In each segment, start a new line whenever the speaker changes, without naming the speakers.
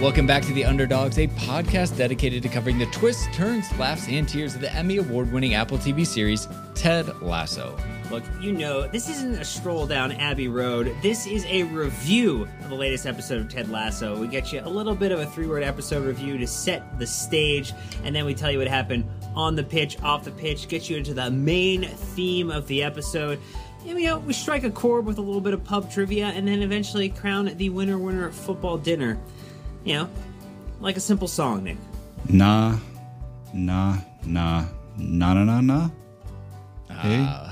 Welcome back to The Underdogs, a podcast dedicated to covering the twists, turns, laughs, and tears of the Emmy Award winning Apple TV series, Ted Lasso.
Look, you know, this isn't a stroll down Abbey Road. This is a review of the latest episode of Ted Lasso. We get you a little bit of a three word episode review to set the stage, and then we tell you what happened on the pitch, off the pitch, get you into the main theme of the episode. And, you know, we strike a chord with a little bit of pub trivia, and then eventually crown the winner winner football dinner. You know, like a simple song, Nick.
Nah, nah, nah, nah, nah, nah, nah. Hey,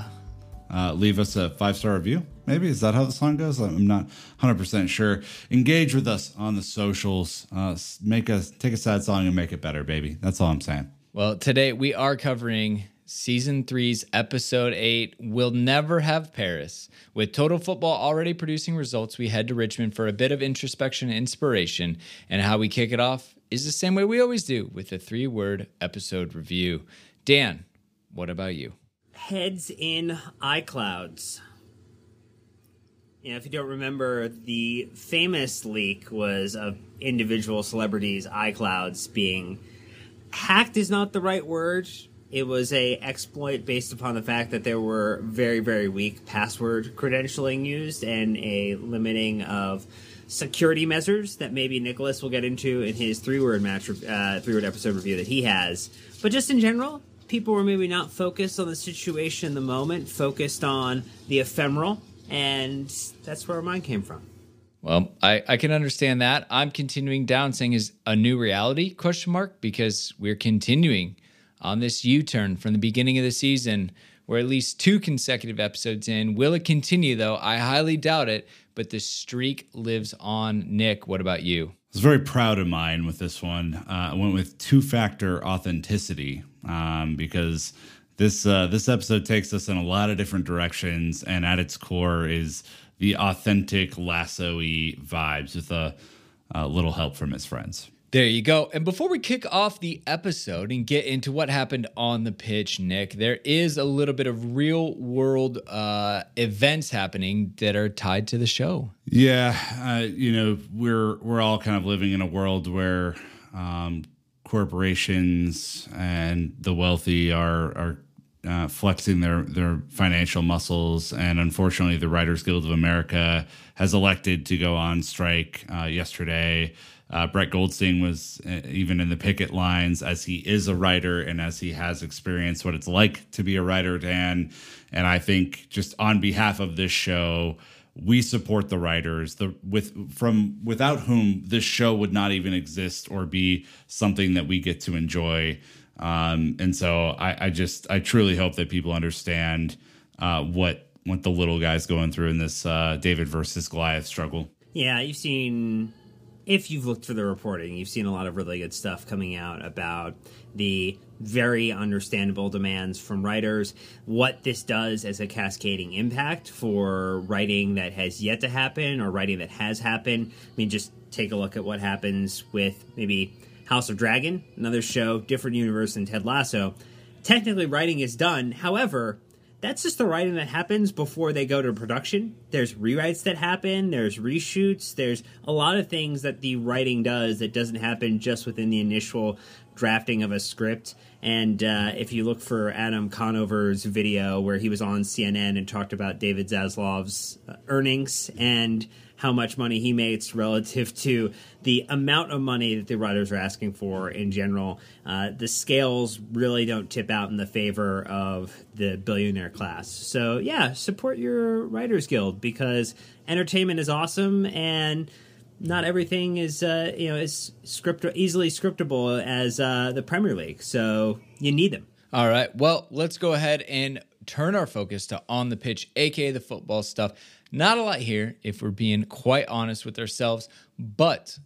uh, leave us a five star review. Maybe is that how the song goes? I'm not 100 percent sure. Engage with us on the socials. Uh, make us take a sad song and make it better, baby. That's all I'm saying.
Well, today we are covering season three's episode eight, We'll Never Have Paris. With Total Football already producing results, we head to Richmond for a bit of introspection and inspiration. And how we kick it off is the same way we always do with a three word episode review. Dan, what about you?
Heads in iClouds. You know, if you don't remember, the famous leak was of individual celebrities' iClouds being hacked is not the right word. It was a exploit based upon the fact that there were very, very weak password credentialing used and a limiting of security measures that maybe Nicholas will get into in his three-word match, uh, three-word episode review that he has. But just in general, people were maybe not focused on the situation in the moment, focused on the ephemeral, and that's where mine came from.
Well, I, I can understand that. I'm continuing down saying is a new reality question mark because we're continuing on this U-turn from the beginning of the season. We're at least two consecutive episodes in. Will it continue though? I highly doubt it, but the streak lives on. Nick, what about you?
I was very proud of mine with this one. Uh, I went with two factor authenticity um, because this uh, this episode takes us in a lot of different directions, and at its core is the authentic lasso-y vibes with a, a little help from his friends.
There you go. And before we kick off the episode and get into what happened on the pitch, Nick, there is a little bit of real world uh, events happening that are tied to the show.
Yeah, uh, you know, we're we're all kind of living in a world where um, corporations and the wealthy are are uh, flexing their their financial muscles, and unfortunately, the Writers Guild of America has elected to go on strike uh, yesterday. Uh, Brett Goldstein was uh, even in the picket lines as he is a writer and as he has experienced what it's like to be a writer, Dan. And I think just on behalf of this show, we support the writers. The with from without whom this show would not even exist or be something that we get to enjoy. Um, and so I, I just i truly hope that people understand uh, what what the little guy's going through in this uh, david versus goliath struggle.
Yeah, you've seen, if you've looked for the reporting, you've seen a lot of really good stuff coming out about the very understandable demands from writers, what this does as a cascading impact for writing that has yet to happen or writing that has happened. I mean, just take a look at what happens with maybe House of Dragon, another show, different universe than Ted Lasso. Technically, writing is done. However, that's just the writing that happens before they go to production. There's rewrites that happen, there's reshoots, there's a lot of things that the writing does that doesn't happen just within the initial drafting of a script. And uh, if you look for Adam Conover's video where he was on CNN and talked about David Zaslav's uh, earnings and how much money he makes relative to the amount of money that the writers are asking for in general. Uh, the scales really don't tip out in the favor of the billionaire class. So, yeah, support your Writers Guild because entertainment is awesome and not everything is uh, you know is script easily scriptable as uh, the Premier League. So you need them.
All right. Well, let's go ahead and turn our focus to on the pitch, aka the football stuff. Not a lot here, if we're being quite honest with ourselves, but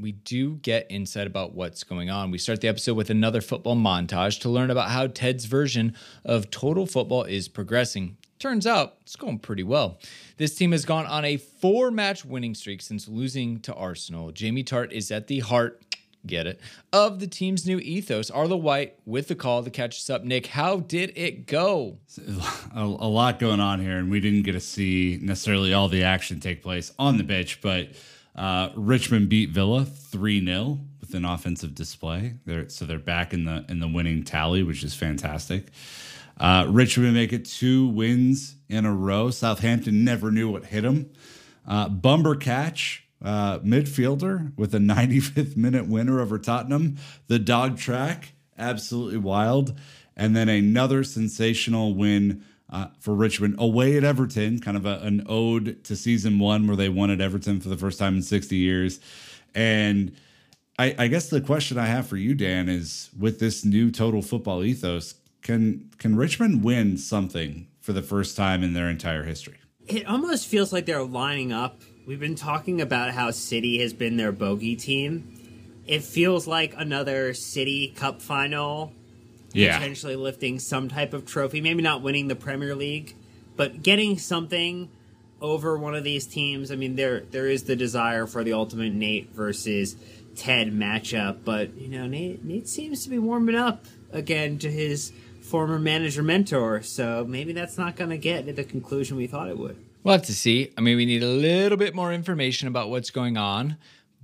we do get insight about what's going on. We start the episode with another football montage to learn about how Ted's version of total football is progressing. Turns out it's going pretty well. This team has gone on a four match winning streak since losing to Arsenal. Jamie Tartt is at the heart, get it, of the team's new ethos. Arlo White with the call to catch us up. Nick, how did it go?
a, a lot going on here, and we didn't get to see necessarily all the action take place on the pitch, but uh, Richmond beat Villa three 0 with an offensive display. They're, so they're back in the in the winning tally, which is fantastic. Uh, Richmond make it two wins in a row. Southampton never knew what hit them. Uh, Bumbercatch uh, midfielder with a 95th minute winner over Tottenham. The dog track, absolutely wild. And then another sensational win uh, for Richmond away at Everton, kind of a, an ode to season one where they won at Everton for the first time in 60 years. And I, I guess the question I have for you, Dan, is with this new total football ethos, can can Richmond win something for the first time in their entire history?
It almost feels like they're lining up. We've been talking about how City has been their bogey team. It feels like another City Cup final
Yeah.
potentially lifting some type of trophy. Maybe not winning the Premier League, but getting something over one of these teams. I mean, there there is the desire for the ultimate Nate versus Ted matchup, but you know, Nate Nate seems to be warming up again to his former manager mentor. So maybe that's not going to get to the conclusion we thought it would.
We'll have to see. I mean, we need a little bit more information about what's going on,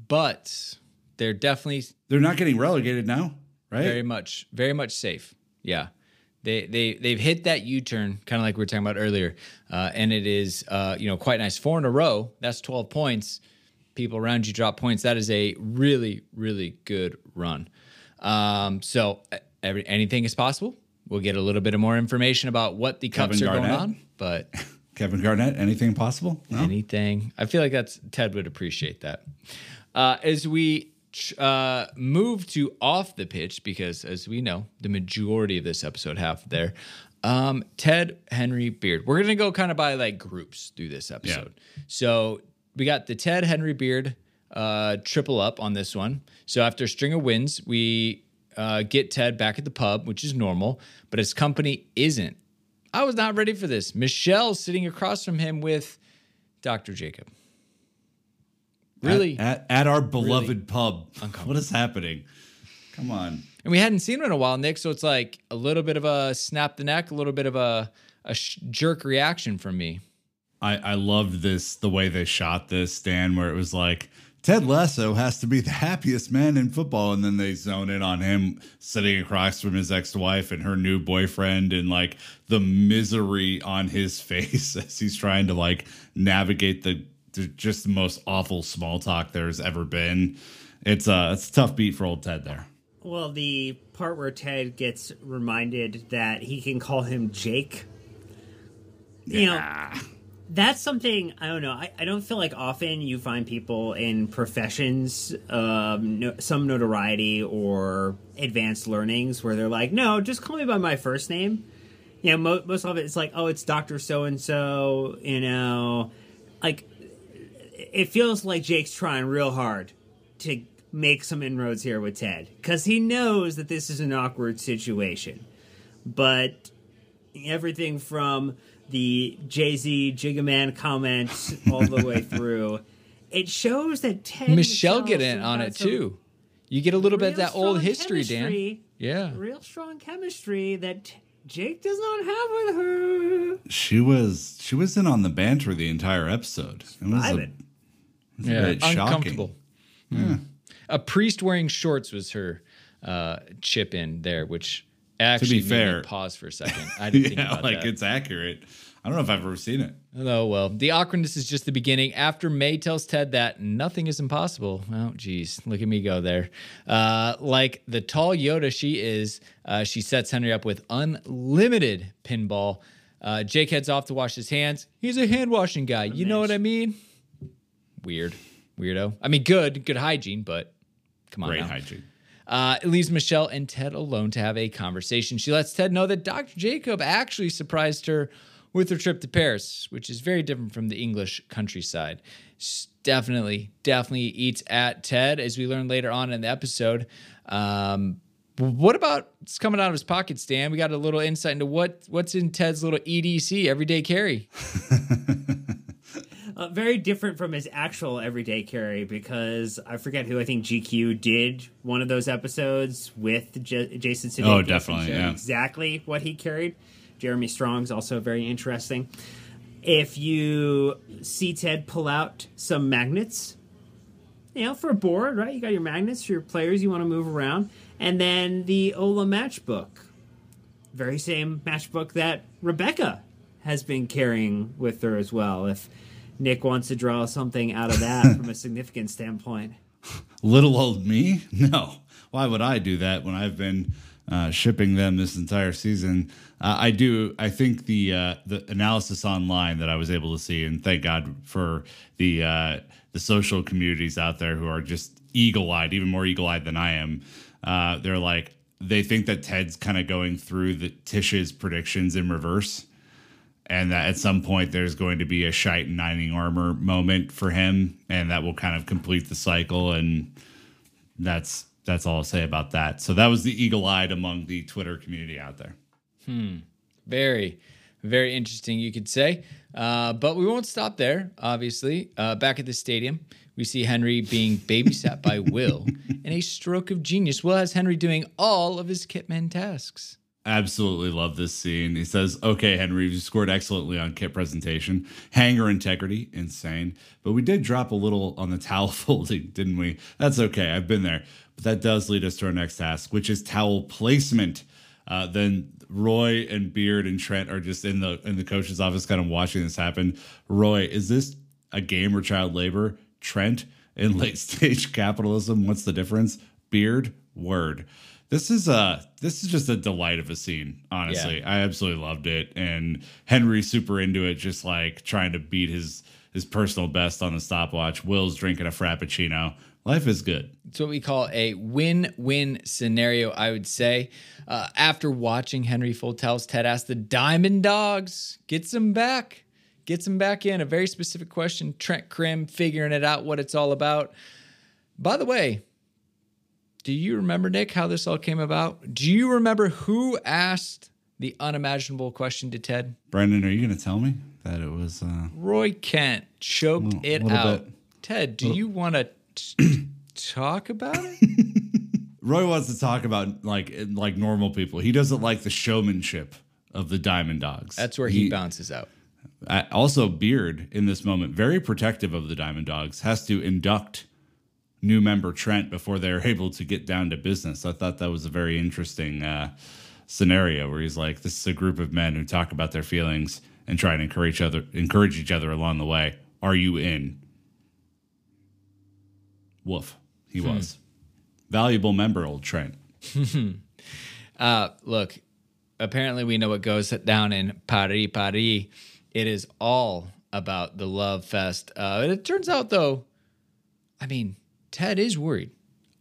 but they're definitely
They're not getting relegated now, right?
very much, very much safe. Yeah. They, they they've hit that U-turn, kind of like we were talking about earlier, uh, and it is uh, you know quite nice. Four in a row, that's twelve points. People around you drop points. That is a really really good run. Um, so every, anything is possible. We'll get a little bit of more information about what the cups
Kevin
are going on, but
Kevin Garnett, anything possible? No?
anything. I feel like that's Ted would appreciate that. Uh, as we uh, move to off the pitch, because as we know, the majority of this episode half there. Um, Ted Henry Beard. We're gonna go kind of by like groups through this episode. So we got the Ted Henry Beard uh, triple up on this one. So after a string of wins, we uh, get Ted back at the pub, which is normal, but his company isn't. I was not ready for this. Michelle sitting across from him with Dr. Jacob. Really?
At, at, at our beloved pub. What is happening? Come on.
and we hadn't seen him in a while, Nick. So it's like a little bit of a snap the neck, a little bit of a, a sh- jerk reaction from me.
I, I loved this, the way they shot this, Dan, where it was like, Ted Lasso has to be the happiest man in football. And then they zone in on him sitting across from his ex wife and her new boyfriend and like the misery on his face as he's trying to like navigate the, the just the most awful small talk there's ever been. It's a, it's a tough beat for old Ted there.
Well, the part where Ted gets reminded that he can call him Jake. You know, that's something I don't know. I, I don't feel like often you find people in professions, um, no, some notoriety or advanced learnings where they're like, no, just call me by my first name. You know, mo- most of it it's like, oh, it's Doctor So and So. You know, like it feels like Jake's trying real hard to make some inroads here with Ted because he knows that this is an awkward situation. But everything from the Jay Z Jigaman comments all the way through, it shows that Ted and
Michelle get in on it too. You get a little bit of that old history, Dan. Yeah.
real strong chemistry that Jake does not have with her.
She was she was in on the banter the entire episode. It was a,
Vibing.
Yeah,
bit shocking.
uncomfortable. Mm. A priest wearing shorts was her uh, chip in there, which actually made me
fair-
pause for a second. I didn't think
yeah,
about
like
that.
it's accurate. I don't know if I've ever seen it.
Oh well, the awkwardness is just the beginning. After Mae tells Ted that nothing is impossible. Oh, geez, look at me go there. Uh, like the tall Yoda she is, uh, she sets Henry up with unlimited pinball. Uh, Jake heads off to wash his hands. He's a hand washing guy. You know what I mean? Weird, weirdo. I mean, good, good hygiene, but come on,
Great
now.
hygiene.
Uh, it leaves Michelle and Ted alone to have a conversation. She lets Ted know that Dr. Jacob actually surprised her with her trip to Paris, which is very different from the English countryside. S- Definitely, definitely eats at Ted, as we learn later on in the episode. Um, what about what's coming out of his pocket, Stan? We got a little insight into what what's in Ted's little EDC, everyday carry.
Uh, very different from his actual everyday carry because I forget who I think GQ did one of those episodes with J- Jason Sudeikis.
Oh, definitely, yeah.
Exactly what he carried. Jeremy Strong's also very interesting. If you see Ted pull out some magnets, you know, for a board, right? You got your magnets for your players you want to move around, and then the Ola matchbook, very same matchbook that Rebecca has been carrying with her as well. If Nick wants to draw something out of that from a significant standpoint.
Little old me? No. Why would I do that when I've been uh, shipping them this entire season? Uh, I do. I think the uh, the analysis online that I was able to see, and thank God for the uh, the social communities out there who are just eagle eyed, even more eagle eyed than I am. Uh, they're like they think that Ted's kind of going through the Tish's predictions in reverse and that at some point there's going to be a shite knighting armor moment for him, and that will kind of complete the cycle. And that's that's all I'll say about that. So that was the eagle eyed among the Twitter community out there. Hmm.
Very, very interesting, you could say. Uh, but we won't stop there, obviously. Uh, back at the stadium, we see Henry being babysat by Will in a stroke of genius. Will has Henry doing all of his Kitman tasks.
Absolutely love this scene. He says, "Okay, Henry, you scored excellently on kit presentation. Hanger integrity, insane. But we did drop a little on the towel folding, didn't we? That's okay. I've been there. But that does lead us to our next task, which is towel placement. Uh, then Roy and Beard and Trent are just in the in the coach's office, kind of watching this happen. Roy, is this a game or child labor? Trent in late stage capitalism. What's the difference? Beard, word. This is a this is just a delight of a scene. Honestly, I absolutely loved it, and Henry's super into it, just like trying to beat his his personal best on the stopwatch. Will's drinking a frappuccino. Life is good.
It's what we call a win-win scenario, I would say. Uh, after watching Henry Foltels, Ted asked the Diamond Dogs, gets them back, gets them back in. A very specific question. Trent Crimm figuring it out, what it's all about. By the way, do you remember, Nick, how this all came about? Do you remember who asked the unimaginable question to Ted?
Brendan, are you going to tell me that it was? Uh,
Roy Kent choked
Little-
it
little
out.
bit.
Ted, do you want to talk about it?
Roy wants to talk about like like normal people. He doesn't like the showmanship of the Diamond Dogs.
That's where he, bounces out.
Also, Beard in this moment, very protective of the Diamond Dogs, has to induct new member Trent before they're able to get down to business. I thought that was a very interesting uh, scenario where he's like, "This is a group of men who talk about their feelings and try and encourage each other, encourage each other along the way. Are you in?" Woof, he was valuable member, old Trent.
Uh, look, apparently we know what goes down in Paris, Paris. It is all about the love fest. Uh, it turns out, though, I mean, Ted is worried.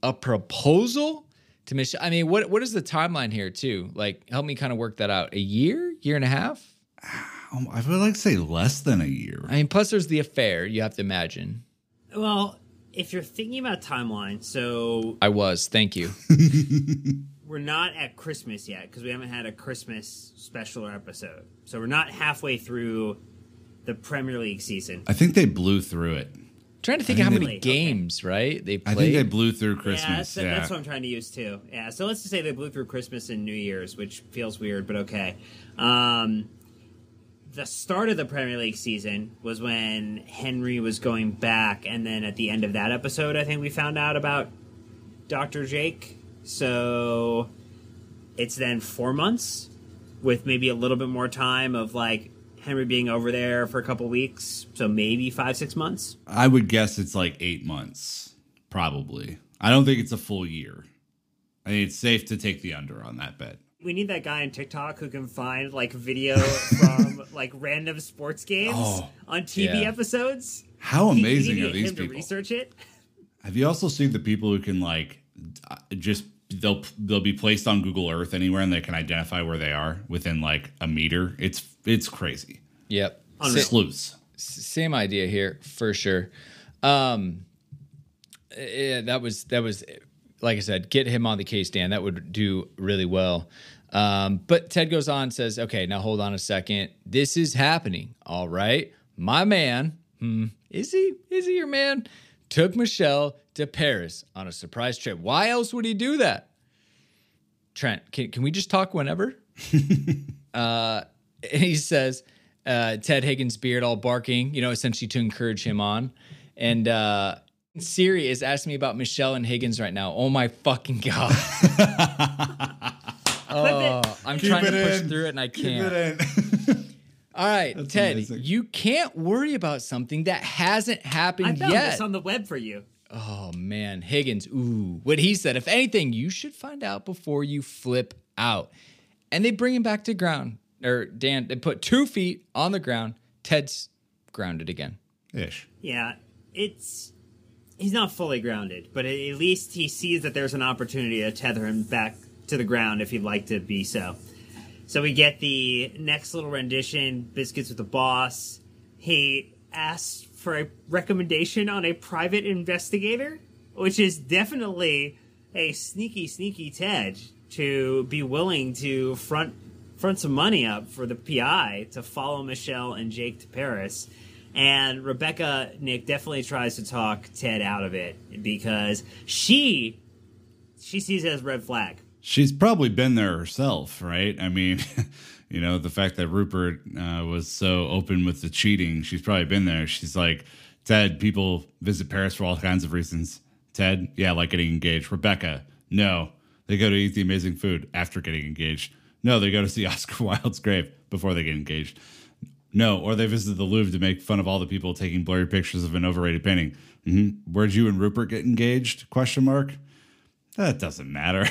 A proposal to Michelle. I mean, what what is the timeline here, too? Like, help me kind of work that out. A year, year and a half.
Um, I would like to say less than a year.
I mean, plus there's the affair. You have to imagine.
Well, if you're thinking about timeline, so
I was. Thank you.
we're not at Christmas yet because we haven't had a Christmas special or episode. So we're not halfway through the Premier League season.
I think they blew through it.
Trying to think
I
how many
they- okay.
games, right? They
I think they blew through
Yeah,
Christmas.
that's, that's what I'm trying to use too. Yeah, so let's just say they blew through Christmas and New Year's, which feels weird, but okay. Um, the start of the Premier League season was when Henry was going back, and then at the end of that episode, I think we found out about Dr. Jake. So it's then four months with maybe a little bit more time of like Henry being over there for a couple weeks. So maybe five, six months.
I would guess it's like eight months, probably. I don't think it's a full year. I think it's safe to take the under on that bet.
We need that guy on TikTok who can find like video from like random sports games
Oh,
on TV
yeah.
episodes.
How
we
amazing are these people?
research it.
Have you also seen the people who can like just they'll they'll be placed on Google Earth anywhere and they can identify where they are within like a meter? It's it's crazy.
Yep. Sa-
Sleuths.
same idea here for sure. Um, yeah, that was that was like I said, get him on the case, Dan. That would do really well. Um, but Ted goes on and says, "Okay, now hold on a second. This is happening. All right, my man. Hmm, is he? Is he your man? Took Michelle to Paris on a surprise trip. Why else would he do that? Trent, can, can we just talk whenever? uh, and he says, uh, Ted Higgins' beard all barking, you know, essentially to encourage him on. And uh, Siri is asking me about Michelle and Higgins right now. Oh my fucking god. oh, I'm
Keep
trying to push
in.
through it and I can't.
it in.
All right,
That's
Ted,
amazing.
you can't worry about something that hasn't happened
I
happened
found
yet.
this on the web for you.
oh man, Higgins. Ooh, what he said. If anything, you should find out before you flip out. And they bring him back to ground. Or Dan, they put two feet on the ground. Ted's grounded again.
Ish.
Yeah, it's he's not fully grounded, but at at least he sees that there's an opportunity to tether him back to the ground if he'd like to be so. So we get the next little rendition, Biscuits with the Boss. He asks for a recommendation on a private investigator, which is definitely a sneaky, sneaky Ted to be willing to front front some money up for the PI to follow Michelle and Jake to Paris. And Rebecca Nick definitely tries to talk Ted out of it because she she sees it as red flag.
She's probably been there herself, right? I mean, you know, the fact that Rupert uh, was so open with the cheating, she's probably been there. She's like, Ted, people visit Paris for all kinds of reasons. Ted, yeah, like getting engaged. Rebecca, no. They go to eat the amazing food after getting engaged. No, they go to see Oscar Wilde's grave before they get engaged. No, or they visit the Louvre to make fun of all the people taking blurry pictures of an overrated painting. hmm Where'd you and Rupert get engaged? Question mark. That doesn't matter.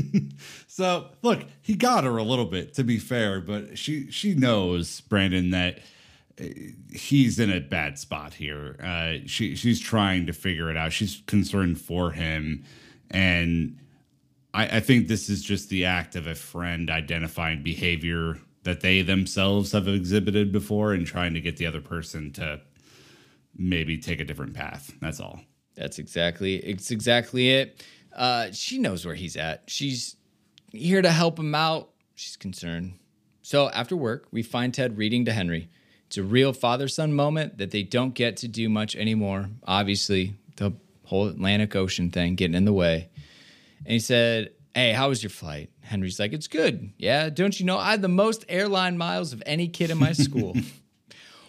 so look, he got her a little bit, to be fair, but she she knows Brandon that uh, he's in a bad spot here. Uh, she she's trying to figure it out. She's concerned for him, and I, I think this is just the act of a friend identifying behavior that they themselves have exhibited before and trying to get the other person to maybe take a different path. That's all.
That's exactly it's exactly it. Uh, she knows where he's at. She's here to help him out. She's concerned. So after work, we find Ted reading to Henry. It's a real father son moment that they don't get to do much anymore. Obviously, the whole Atlantic Ocean thing getting in the way. And he said, Hey, how was your flight? Henry's like, It's good. Yeah, don't you know I had the most airline miles of any kid in my school?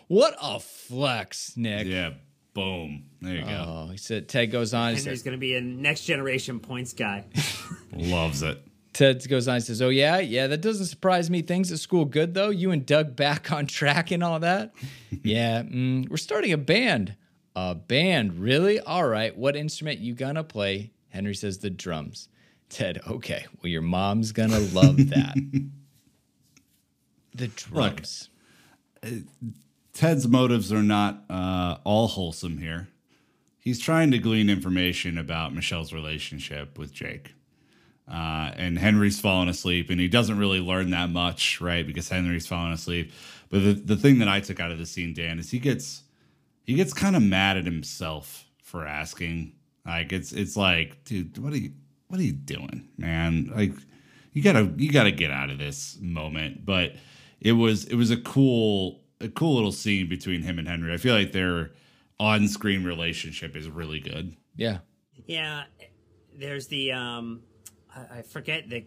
what a flex, Nick.
Yeah. Boom. There you go.
Oh, he said, Ted goes on. He
Henry's
said,
going to be a next generation points guy.
Loves it.
Ted goes on and says, Oh, yeah, yeah, that doesn't surprise me. Things at school good, though. You and Doug back on track and all that. yeah, mm, we're starting a band. A band, really? All right. What instrument you gonna play? Henry says, The drums. Ted, okay. Well, your mom's gonna love that. the drums.
Ted's motives are not uh, all wholesome here. He's trying to glean information about Michelle's relationship with Jake. Uh, and Henry's fallen asleep, and he doesn't really learn that much, right? Because Henry's fallen asleep. But the, the thing that I took out of the scene, Dan, is he gets he gets kind of mad at himself for asking. Like it's it's like, dude, what are you what are you doing, man? Like you gotta you gotta get out of this moment. But it was it was a cool a cool little scene between him and Henry. I feel like their on screen relationship is really good.
Yeah.
Yeah, there's the um, I, I forget the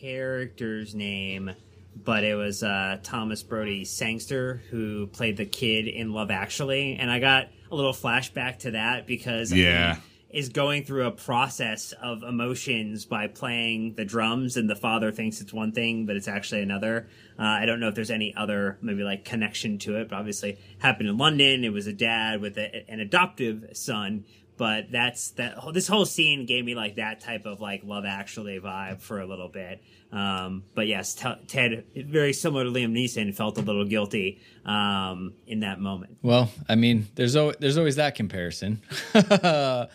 character's name, but it was uh, Thomas Brodie-Sangster who played the kid in Love Actually, and I got a little flashback to that because
Yeah.
he is going through a process of emotions by playing the drums, and the father thinks it's one thing, but it's actually another. Uh, I don't know if there's any other maybe like connection to it, but obviously happened in London. It was a dad with a, an adoptive son, but that's that. This whole scene gave me like that type of like Love Actually vibe for a little bit. Um, but yes, T- Ted, very similar to Liam Neeson, felt a little guilty um, in that moment.
Well, I mean, there's there's always that comparison.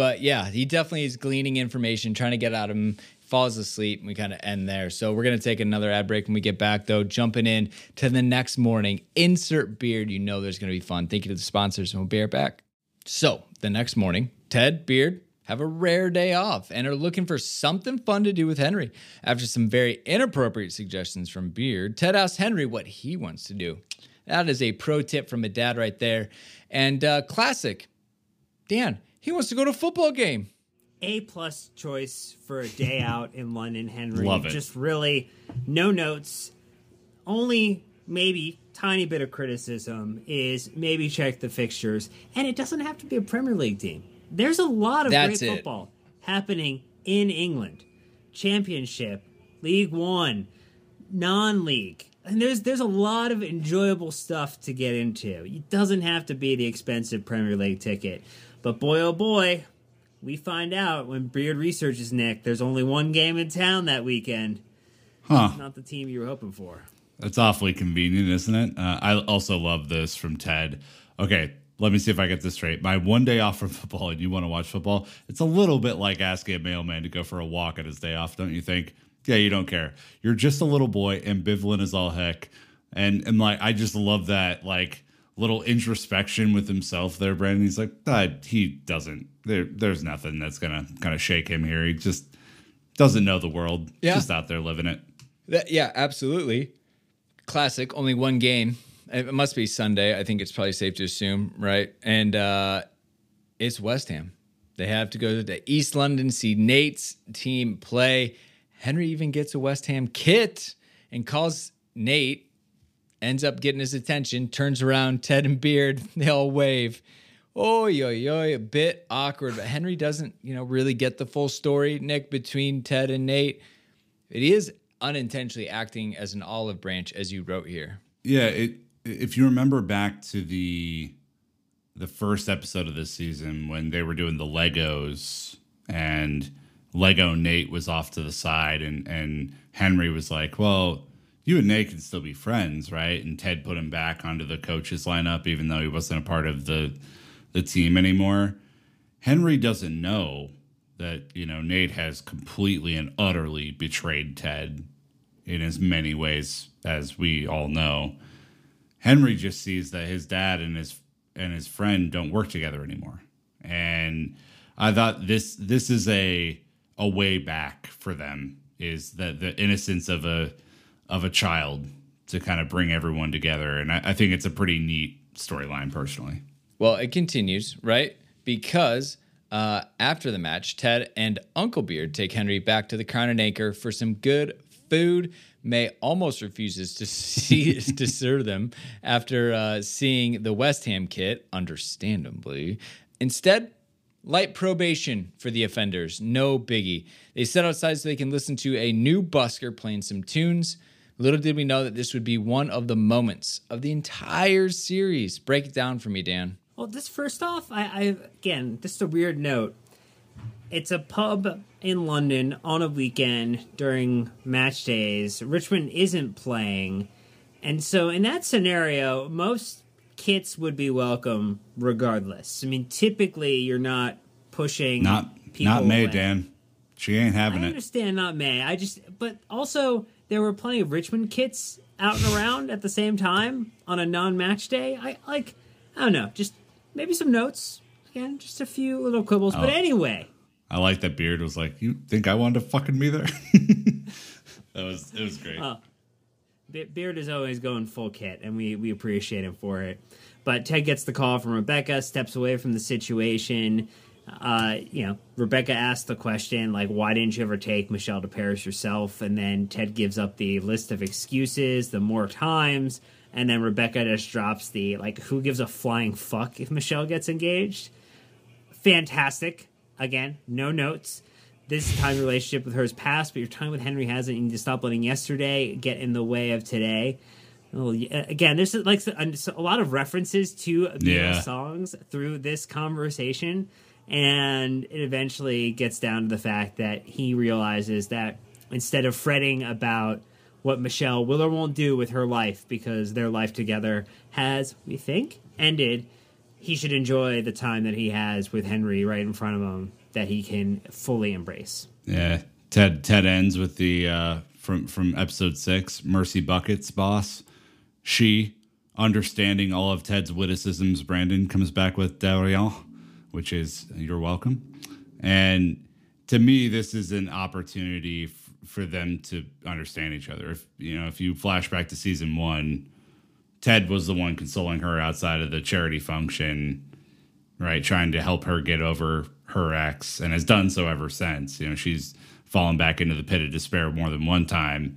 but yeah, he definitely is gleaning information, trying to get out of him, falls asleep, and we kind of end there. So we're going to take another ad break when we get back, though, jumping in to the next morning. Insert beard. You know there's going to be fun. Thank you to the sponsors, and we'll be right back. So the next morning, Ted, Beard, have a rare day off and are looking for something fun to do with Henry. After some very inappropriate suggestions from Beard, Ted asks Henry what he wants to do. That is a pro tip from a dad right there. And uh, classic, Dan, he wants to go to a football game.
A plus choice for a day out in London, Henry.
Love it.
Just really no notes. Only maybe tiny bit of criticism is maybe check the fixtures, and it doesn't have to be a Premier League team. There's a lot of
That's
great
it.
football happening in England. Championship, League One, non-league. And there's there's a lot of enjoyable stuff to get into. It doesn't have to be the expensive Premier League ticket. But boy oh boy, we find out when Beard researches Nick, there's only one game in town that weekend.
Huh.
Not the team you were hoping for.
That's awfully convenient, isn't it? Uh, I also love this from Ted. Okay, let me see if I get this straight. My one day off from football and you want to watch football, it's a little bit like asking a mailman to go for a walk on his day off, don't you think? Yeah, you don't care. You're just a little boy, ambivalent as all heck. And and like I just love that like little introspection with himself there, Brandon. He's like, ah, he doesn't there there's nothing that's gonna kind of shake him here. He just doesn't know the world.
Yeah.
Just out there living it.
That, yeah, absolutely. Classic. Only one game. It must be Sunday. I think it's probably safe to assume, right? And uh, it's West Ham. They have to go to East London, see Nate's team play. Henry even gets a West Ham kit and calls Nate, ends up getting his attention, turns around, Ted and Beard, they all wave. Oh, oi, oi, a bit awkward, but Henry doesn't, you know, really get the full story, Nick, between Ted and Nate. It is unintentionally acting as an olive branch, as you wrote here.
Yeah, it, if you remember back to the the first episode of this season when they were doing the Legos and Lego Nate was off to the side and and Henry was like, "Well, you and Nate can still be friends, right?" And Ted put him back onto the coaches lineup even though he wasn't a part of the the team anymore. Henry doesn't know that, you know, Nate has completely and utterly betrayed Ted in as many ways as we all know. Henry just sees that his dad and his and his friend don't work together anymore. And I thought this this is a a way back for them is that the innocence of a of a child to kind of bring everyone together. And I, I think it's a pretty neat storyline personally.
Well, it continues, right? Because uh, after the match, Ted and Uncle Beard take Henry back to the Crown and Anchor for some good food. Mae almost refuses to see to serve them after uh, seeing the West Ham kit, understandably. Instead, light probation for the offenders, no biggie. They sit outside so they can listen to a new busker playing some tunes. Little did we know that this would be one of the moments of the entire series. Break it down for me, Dan.
Well, this first off, I, I again, just a weird note. It's a pub in London on a weekend during match days. Richmond isn't playing, and so in that scenario, most kits would be welcome regardless. I mean, typically you're not pushing
Not
people
not Mae,
away.
Dan. She ain't having
I
it.
I understand not Mae. I just, but also there were plenty of Richmond kits out and around at the same time on a non-match day. I like, I don't know, just maybe some notes. Again, just a few little quibbles. But
Oh.
anyway,
I like that Beard was like, "You think I wanted to fucking be there?" that was it was great. Oh.
Be- Beard is always going full kit, and we we appreciate him for it. But Ted gets the call from Rebecca, steps away from the situation. Uh, you know, Rebecca asks the question like, "Why didn't you ever take Michelle to Paris yourself?" And then Ted gives up the list of excuses, the more times, and then Rebecca just drops the like, "Who gives a flying fuck if Michelle gets engaged?" Fantastic. Again, no notes. This time your relationship with her is past, but your time with Henry hasn't. You need to stop letting yesterday get in the way of today. Well, again, there's like a, a lot of references to the
Yeah.
songs through this conversation, and it eventually gets down to the fact that he realizes that instead of fretting about what Michelle will or won't do with her life because their life together has, we think, ended, he should enjoy the time that he has with Henry right in front of him that he can fully embrace.
Yeah, Ted. Ted ends with the uh, from from episode six. Mercy Buckets boss. She understanding all of Ted's witticisms. Brandon comes back with De rien, which is you're welcome. And to me, this is an opportunity f- for them to understand each other. If you know, if you flash back to season one, Ted was the one consoling her outside of the charity function right? Trying to help her get over her ex and has done so ever since. You know, she's fallen back into the pit of despair more than one time.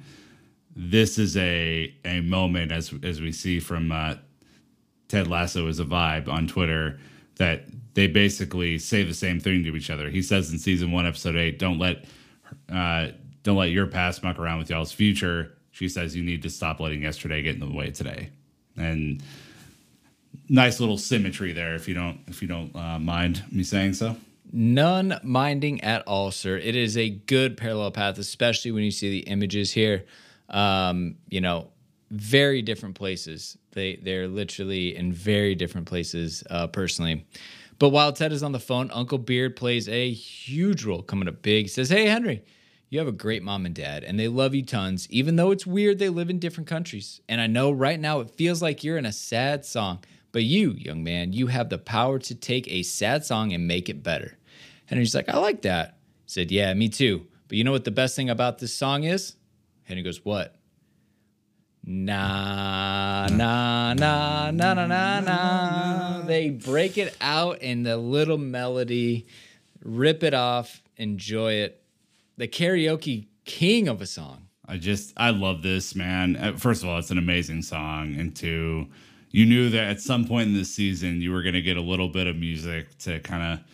This is a a moment as as we see from uh, Ted Lasso is a vibe on Twitter that they basically say the same thing to each other. He says in season one, episode eight, "Don't let uh, don't let your past muck around with y'all's future." She says, "You need to stop letting yesterday get in the way today," and nice little symmetry there. If you don't if you don't uh, mind me saying so.
None minding at all, sir. It is a good parallel path, especially when you see the images here. Um, you know, very different places. They they're literally in very different places, uh, personally. But while Ted is on the phone, Uncle Beard plays a huge role, coming up big. He Says, "Hey, Henry, you have a great mom and dad, and they love you tons. Even though it's weird, they live in different countries. And I know right now it feels like you're in a sad song, but you, young man, you have the power to take a sad song and make it better." Henry's like, "I like that." He said, "Yeah, me too. But you know what the best thing about this song is?" Henry goes, "What?" Na na na na na na na. They break it out in the little melody, rip it off, enjoy it. The karaoke king of a song.
I just I love this man. Uh, First of all, it's an amazing song, and two, you knew that at some point in this season you were going to get a little bit of music to kind of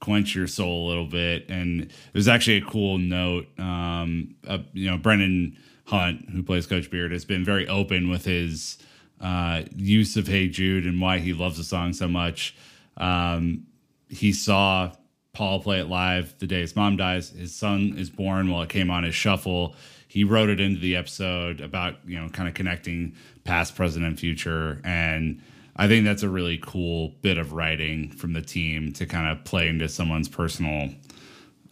quench your soul a little bit. And it was actually a cool note. Um, uh, you know, Brendan Hunt, who plays Coach Beard, has been very open with his uh, use of "Hey Jude" and why he loves the song so much. Um, he saw Paul play it live the day his mom dies. His son is born while it came on his shuffle. He wrote it into the episode about, you know, kind of connecting past, present, and future. And I think that's a really cool bit of writing from the team to kind of play into someone's personal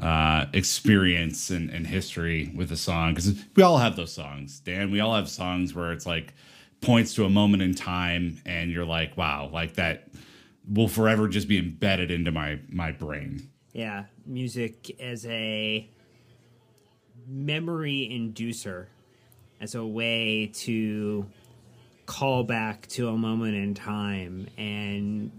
uh, experience and, and history with a song. Because we all have those songs, Dan. We all have songs where it's like points to a moment in time and you're like, wow, like that will forever just be embedded into my my brain.
Yeah, music as a memory inducer, as a way to call back to a moment in time and and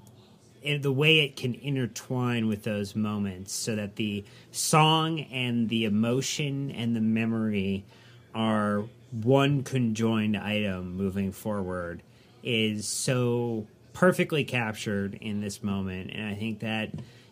the way it can intertwine with those moments so that the song and the emotion and the memory are one conjoined item moving forward is so perfectly captured in this moment and i think that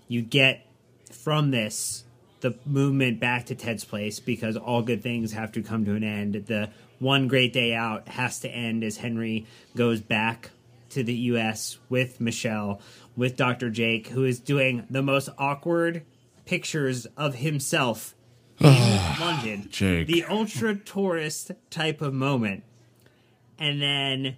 you get from this the movement back to Ted's place because all good things have to come to an end. The one great day out has to end as Henry goes back to the US with Michelle, with Dr. Jake, who is doing the most awkward pictures of himself in London.
Jake.
The ultra tourist type of moment. And then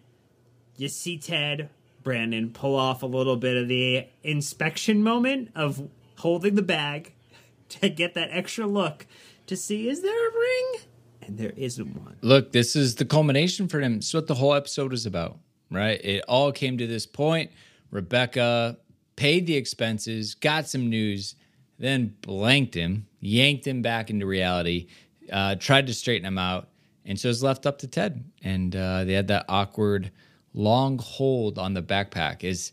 you see Ted, Brandon pull off a little bit of the inspection moment of holding the bag to get that extra look to see is there a ring? And there isn't one.
Look, this is the culmination for him. It's what the whole episode is about, right? It all came to this point. Rebecca paid the expenses, got some news, then blanked him, yanked him back into reality, uh, tried to straighten him out, and so it's left up to Ted. And uh, they had that awkward long hold on the backpack. Is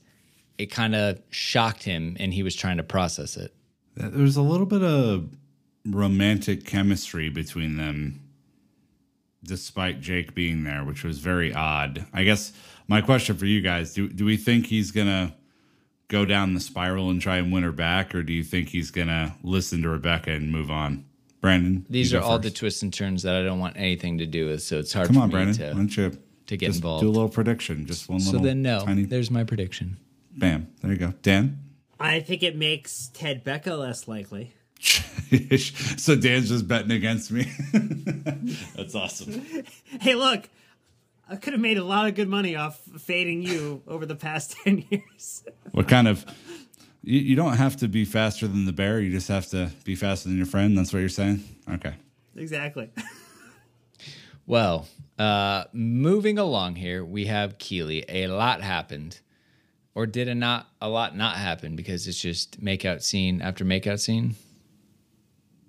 it kind of shocked him, and he was trying to process it.
There's a little bit of romantic chemistry between them, despite Jake being there, which was very odd. I guess my question for you guys: Do do we think he's gonna go down the spiral and try and win her back, or do you think he's gonna listen to Rebecca and move on? Brandon,
These are
go
all the twists and turns that I don't want anything to do with, so it's hard
Come
for
on,
me
Brandon.
to.
Why don't you
to get
just
involved.
Do a little prediction, just one
So
little.
then, no.
tiny.
There's my prediction.
Bam. There you go, Dan.
I think it makes Ted Becca less likely.
so Dan's just betting against me. That's awesome.
Hey, look, I could have made a lot of good money off fading you over the past 10 years.
What kind of? You, you don't have to be faster than the bear. You just have to be faster than your friend. That's what you're saying. Okay.
exactly.
Well, uh, moving along here, we have Keeley. A lot happened, or did a not a lot not happen because it's just makeout scene after makeout scene.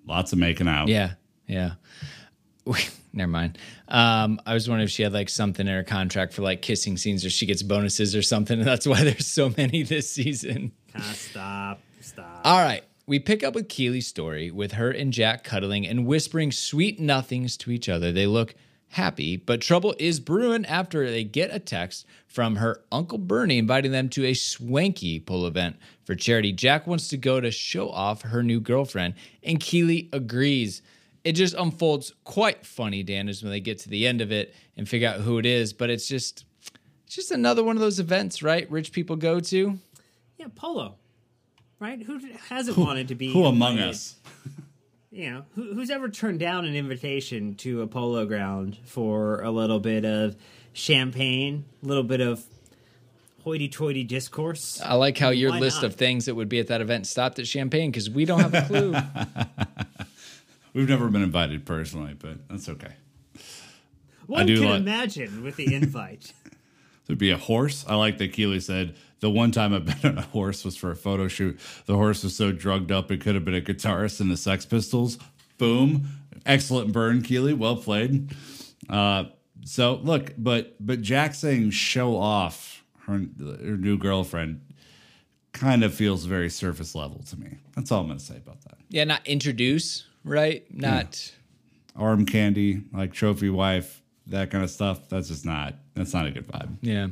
Lots of making out.
Yeah, yeah. Never mind. Um, I was wondering if she had like something in her contract for like kissing scenes, or she gets bonuses or something, and that's why there's so many this season.
Ah, stop, stop.
All right. We pick up with Keeley's story with her and Jack cuddling and whispering sweet nothings to each other. They look happy, but trouble is brewing after they get a text from her Uncle Bernie inviting them to a swanky pool event for charity. Jack wants to go to show off her new girlfriend, and Keely agrees. It just unfolds quite funny, Dan, is when they get to the end of it and figure out who it is. But it's just, it's just another one of those events, right? Rich people go to.
Yeah, polo. Right? Who hasn't wanted to be?
Who among us?
you know, who, who's ever turned down an invitation to a polo ground for a little bit of champagne, a little bit of hoity-toity discourse?
I like how your
Why
list
not?
of things that would be at that event stopped at champagne because we don't have a clue.
We've never been invited personally, but that's okay.
One
do
can
like-
imagine with the invite.
There'd be a horse. I like that Keeley said the one time I've been on a horse was for a photo shoot. The horse was so drugged up it could have been a guitarist in the Sex Pistols. Boom. Excellent burn, Keeley. Well played. Uh, so look, but but Jack saying show off her, her new girlfriend kind of feels very surface level to me. That's all I'm gonna say about that.
yeah, not introduce, right? Not.
Arm candy, like trophy wife, that kind of stuff. That's just not. That's not a good vibe.
Yeah.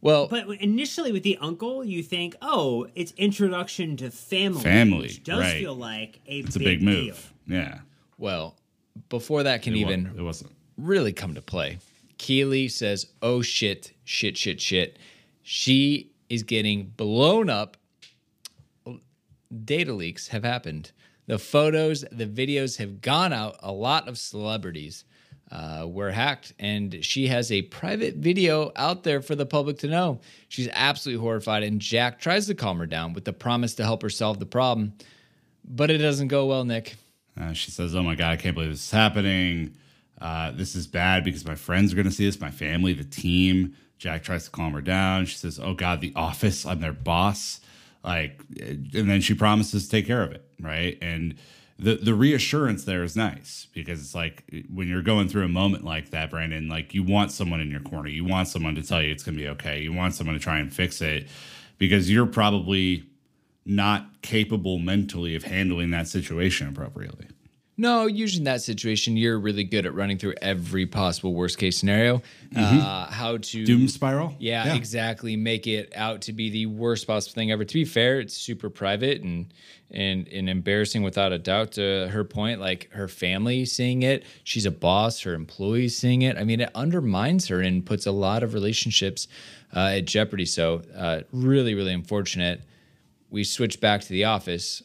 Well,
But initially, with the uncle, you think, "Oh, it's introduction to family."
Family,
which does
right.
feel like a
It's a
big,
big move.
deal.
Yeah.
well, before that can
It wa-
even
it wasn't.
really come to play, Keely says, "Oh shit, shit, shit, shit." She is getting blown up. Data leaks have happened. The photos, the videos have gone out. A lot of celebrities uh, were hacked, and she has a private video out there for the public to know. She's absolutely horrified, and Jack tries to calm her down with the promise to help her solve the problem, but it doesn't go well, Nick.
Uh, she says, "Oh my god, I can't believe this is happening. Uh, this is bad because my friends are going to see this, my family, the team." Jack tries to calm her down. She says, "Oh god, the office, I'm their boss." Like, and then she promises to take care of it, right? And the the reassurance there is nice because it's like when you're going through a moment like that, Brandon, like you want someone in your corner, you want someone to tell you it's going to be okay, you want someone to try and fix it because you're probably not capable mentally of handling that situation appropriately.
No, usually in that situation, you're really good at running through every possible worst case scenario. Uh, how to
Doom spiral?
Yeah, exactly. Make it out to be the worst possible thing ever. To be fair, it's super private and and and embarrassing without a doubt. To her point, like her family seeing it, she's a boss. Her employees seeing it. I mean, it undermines her and puts a lot of relationships uh, at jeopardy. So, uh, really, really unfortunate. We switch back to the office.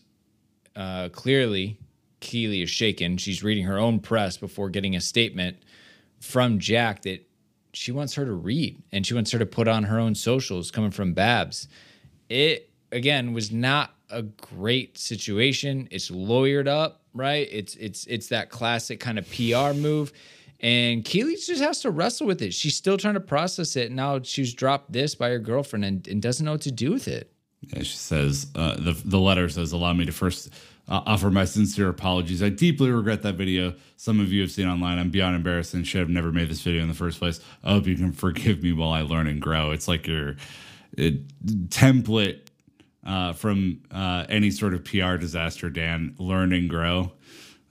Uh, clearly, Keeley is shaken. She's reading her own press before getting a statement from Jack that she wants her to read and she wants her to put on her own socials coming from Babs. It again was not a great situation. It's lawyered up, right? It's it's it's that classic kind of PR move. And Keely just has to wrestle with it. She's still trying to process it. Now she's dropped this by her girlfriend and, and doesn't know what to do with it.
Yeah, she says uh, the the letter says, "Allow me to first uh, offer my sincere apologies. I deeply regret that video. Some of you have seen online. I'm beyond embarrassed and should have never made this video in the first place. I hope you can forgive me while I learn and grow." It's like your uh, template uh, from uh, any sort of PR disaster. Dan, learn and grow.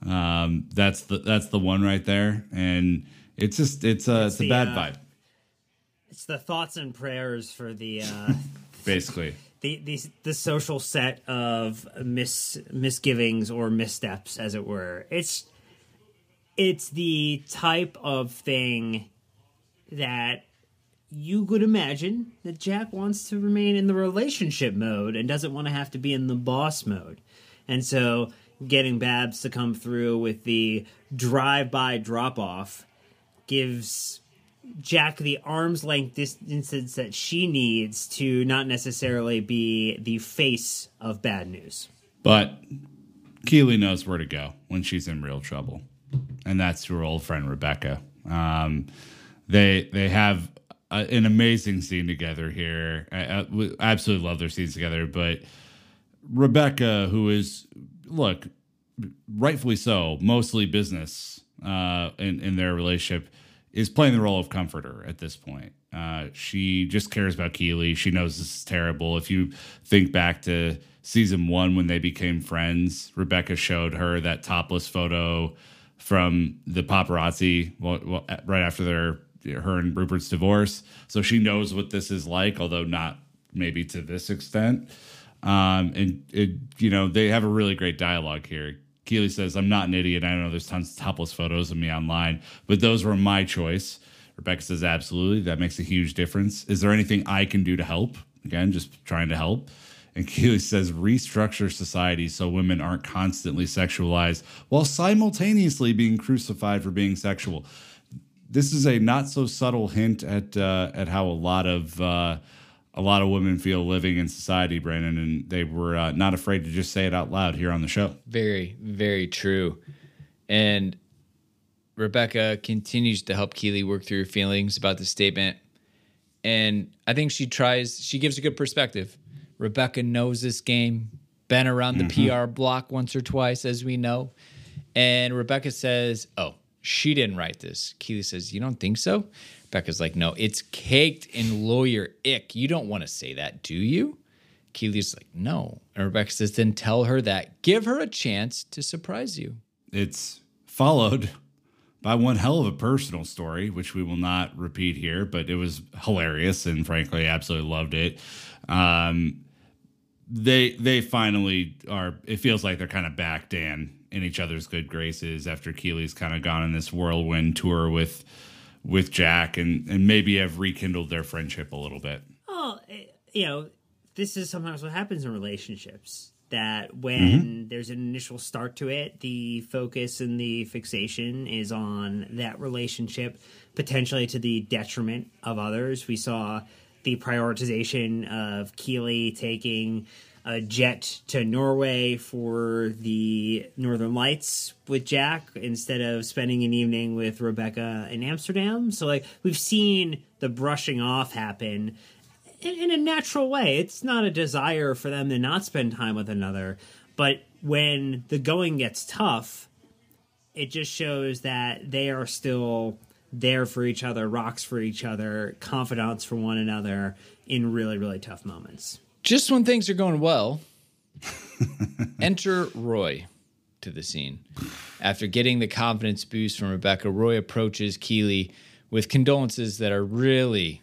Um, that's the that's the one right there, and it's just it's a it's, a
the,
bad
uh,
vibe,
It's the thoughts and prayers for the uh,
basically.
The, the the social set of mis misgivings or missteps, as it were. It's it's the type of thing that you could imagine that Jack wants to remain in the relationship mode and doesn't want to have to be in the boss mode. And so getting Babs to come through with the drive by drop off gives Jack the arm's length distance that she needs to not necessarily be the face of bad news.
But Keely knows where to go when she's in real trouble, and that's her old friend Rebecca. Um, they they have a, an amazing scene together here. I, I we absolutely love their scenes together. But Rebecca, who is look, rightfully so, mostly business uh, in in their relationship, is playing the role of comforter at this point. Uh, she just cares about Keely. She knows this is terrible. If you think back to season one when they became friends, Rebecca showed her that topless photo from the paparazzi well, well, right after their her and Rupert's divorce. So she knows what this is like, although not maybe to this extent. Um, and it, you know, they have a really great dialogue here. Keeley says, I'm not an idiot. I know there's tons of topless photos of me online, but those were my choice. Rebecca says, absolutely. That makes a huge difference. Is there anything I can do to help? Again, just trying to help. And Keeley says, restructure society so women aren't constantly sexualized while simultaneously being crucified for being sexual. This is a not so subtle hint at uh, at how a lot of uh, a lot of women feel living in society, Brandon, and they were uh, not afraid to just say it out loud here on the show.
Very, very true. And Rebecca continues to help Keeley work through her feelings about the statement. And I think she tries, she gives a good perspective. Rebecca knows this game, been around the mm-hmm. PR block once or twice, as we know. And Rebecca says, Oh, she didn't write this. Keeley says, You don't think so? Becca's like, No, it's caked in lawyer ick. You don't want to say that, do you? Keeley's like, No. And Rebecca says, Then tell her that. Give her a chance to surprise you.
It's followed by one hell of a personal story, which we will not repeat here, but it was hilarious and frankly, absolutely loved it. Um, they they finally are. It feels like they're kind of back, Dan, in each other's good graces after Keeley's kind of gone on this whirlwind tour with with Jack, and and maybe have rekindled their friendship a little bit.
Oh, you know, this is sometimes what happens in relationships that when mm-hmm. there's an initial start to it, the focus and the fixation is on that relationship, potentially to the detriment of others. We saw the prioritization of Keeley taking a jet to Norway for the Northern Lights with Jack instead of spending an evening with Rebecca in Amsterdam. So, like, we've seen the brushing off happen in, in a natural way. It's not a desire for them to not spend time with another, but when the going gets tough, it just shows that they are still there for each other, rocks for each other, confidants for one another in really, really tough moments.
Just when things are going well, enter Roy to the scene. After getting the confidence boost from Rebecca, Roy approaches Keeley with condolences that are really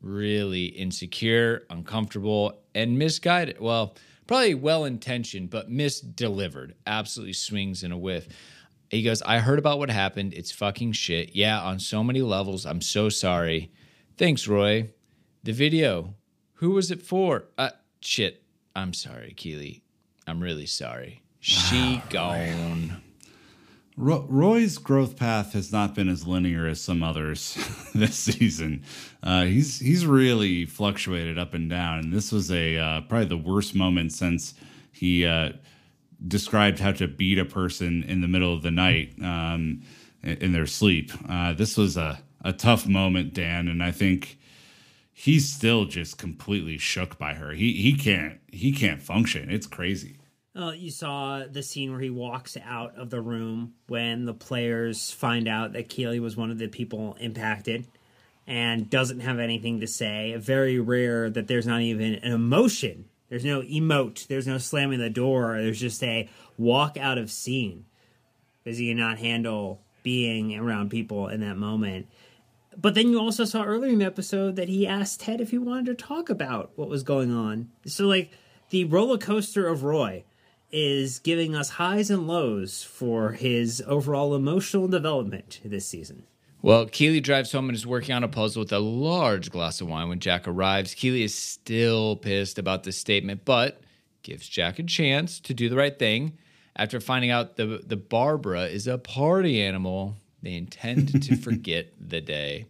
really insecure, uncomfortable, and misguided. Well, probably well intentioned, but misdelivered. Absolutely swings in a whiff. He goes, I heard about what happened. It's fucking shit. Yeah, on so many levels. I'm so sorry. Thanks, Roy. The video. Who was it for? Uh, shit. I'm sorry, Keeley. I'm really sorry. She gone.
Roy's growth path has not been as linear as some others this season. Uh, he's he's really fluctuated up and down, and this was a uh, probably the worst moment since he uh, described how to beat a person in the middle of the night um, in their sleep. Uh, this was a a tough moment, Dan, and I think he's still just completely shook by her. He he can't he can't function. It's crazy.
Uh, you saw the scene where he walks out of the room when the players find out that Keeley was one of the people impacted and doesn't have anything to say. Very rare that there's not even an emotion. There's no emote. There's no slamming the door. There's just a walk out of scene because he cannot handle being around people in that moment. But then you also saw earlier in the episode that he asked Ted if he wanted to talk about what was going on. So, like, the roller coaster of Roy is giving us highs and lows for his overall emotional development this season.
Well, Keeley drives home and is working on a puzzle with a large glass of wine when Jack arrives. Keeley is still pissed about this statement, but gives Jack a chance to do the right thing. After finding out the, the Barbara is a party animal, they intend to forget the day.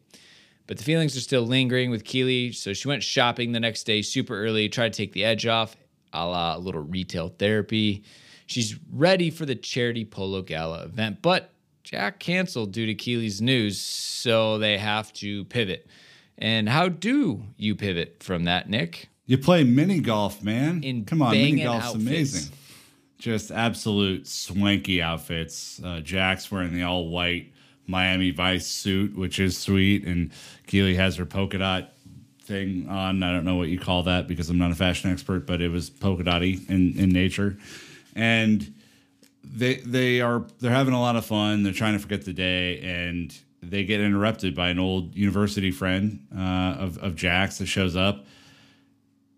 But the feelings are still lingering with Keeley, so she went shopping the next day super early, tried to take the edge off, a la a little retail therapy. She's ready for the charity polo gala event, but Jack canceled due to Keeley's news, so they have to pivot. And how do you pivot from that, Nick?
You play mini golf, man. In Come on, mini golf's outfits. amazing. Just absolute swanky outfits. Uh, Jack's wearing the all white Miami Vice suit, which is sweet, and Keeley has her polka dot thing on. I don't know what you call that because I'm not a fashion expert, but it was polka dotty in, in nature. And they they are they're having a lot of fun. They're trying to forget the day, and they get interrupted by an old university friend uh, of of Jack's that shows up,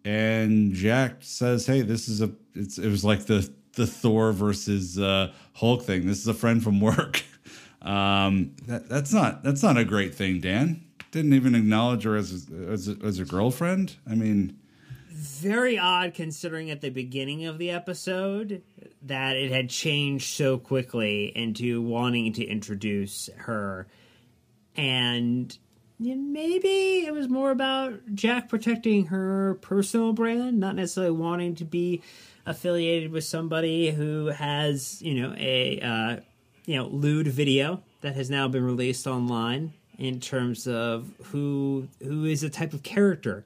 and Jack says, "Hey, this is a it's it was like the the Thor versus uh, Hulk thing. This is a friend from work. Um, that, that's not that's not a great thing, Dan. Didn't even acknowledge her as a, as a, as a girlfriend. I mean."
very odd considering at the beginning of the episode that it had changed so quickly into wanting to introduce her and yeah, maybe it was more about Jack protecting her personal brand, not necessarily wanting to be affiliated with somebody who has, you know, a uh, you know lewd video that has now been released online in terms of who who is a type of character,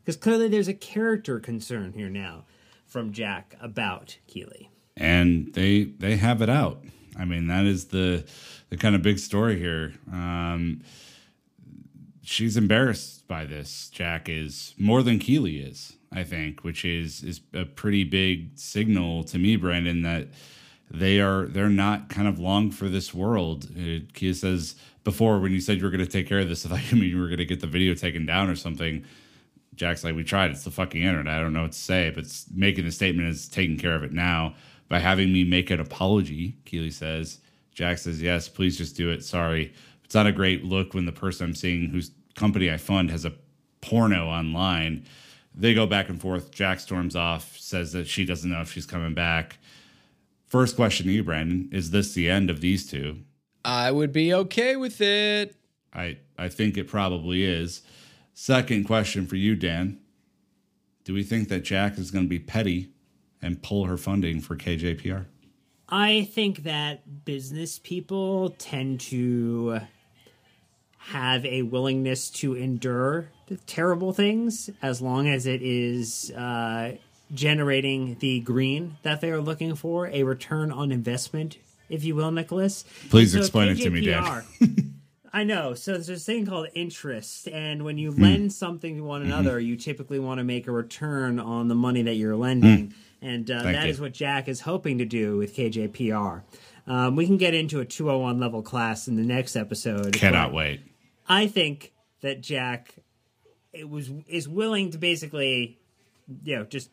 because clearly there's a character concern here now from Jack about Keeley,
and they they have it out. I mean, that is the the kind of big story here. Um, she's embarrassed by this. Jack is more than Keeley is, I think, which is is a pretty big signal to me, Brandon, that they are they're not kind of long for this world. Uh, Kia says before when you said you were going to take care of this, I thought you mean you were going to get the video taken down or something. Jack's like, we tried. It's the fucking internet. I don't know what to say, but making the statement is taking care of it now by having me make an apology. Keeley says. Jack says, yes, please just do it. Sorry. It's not a great look when the person I'm seeing whose company I fund has a porno online. They go back and forth. Jack storms off, says that she doesn't know if she's coming back. First question to you, Brandon: Is this the end of these two?
I would be okay with it.
I I think it probably is. Second question for you, Dan: Do we think that Jack is going to be petty and pull her funding for KJPR?
I think that business people tend to have a willingness to endure terrible things as long as it is uh, generating the green that they are looking for, a return on investment, if you will, Nicholas.
Please so explain KJPR, it to me, Dan.
I know. So there's this thing called interest, and when you mm. lend something to one another, mm-hmm. you typically want to make a return on the money that you're lending, mm. and uh, that you. is what Jack is hoping to do with KJPR. Um, we can get into a 201 level class in the next episode.
Cannot wait.
I think that Jack it was is willing to basically, you know, just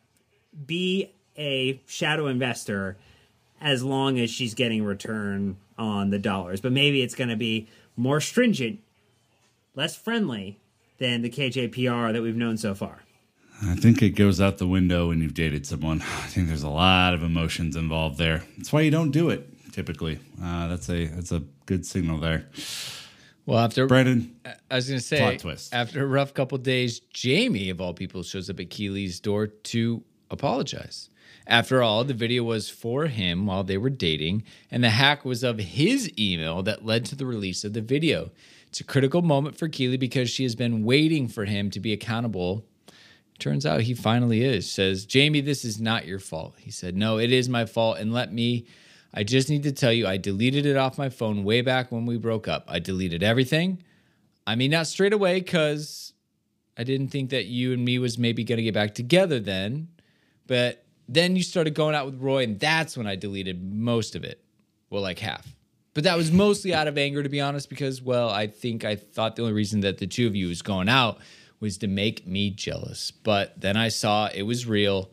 be a shadow investor as long as she's getting return on the dollars. But maybe it's going to be more stringent, less friendly than the KJPR that we've known so far.
I think it goes out the window when you've dated someone. I think there's a lot of emotions involved there. That's why you don't do it typically. Uh, that's a that's a good signal there.
Well, after
Brandon,
I was going to say, after a rough couple days, Jamie of all people shows up at Keeley's door to apologize. After all, the video was for him while they were dating, and the hack was of his email that led to the release of the video. It's a critical moment for Keeley because she has been waiting for him to be accountable. Turns out he finally is. Says, Jamie, this is not your fault. He said, No, it is my fault, and let me I just need to tell you, I deleted it off my phone way back when we broke up. I deleted everything. I mean, not straight away because I didn't think that you and me was maybe going to get back together then. But then you started going out with Roy, and that's when I deleted most of it. Well, like half. But that was mostly out of anger, to be honest, because, well, I think I thought the only reason that the two of you was going out was to make me jealous. But then I saw it was real,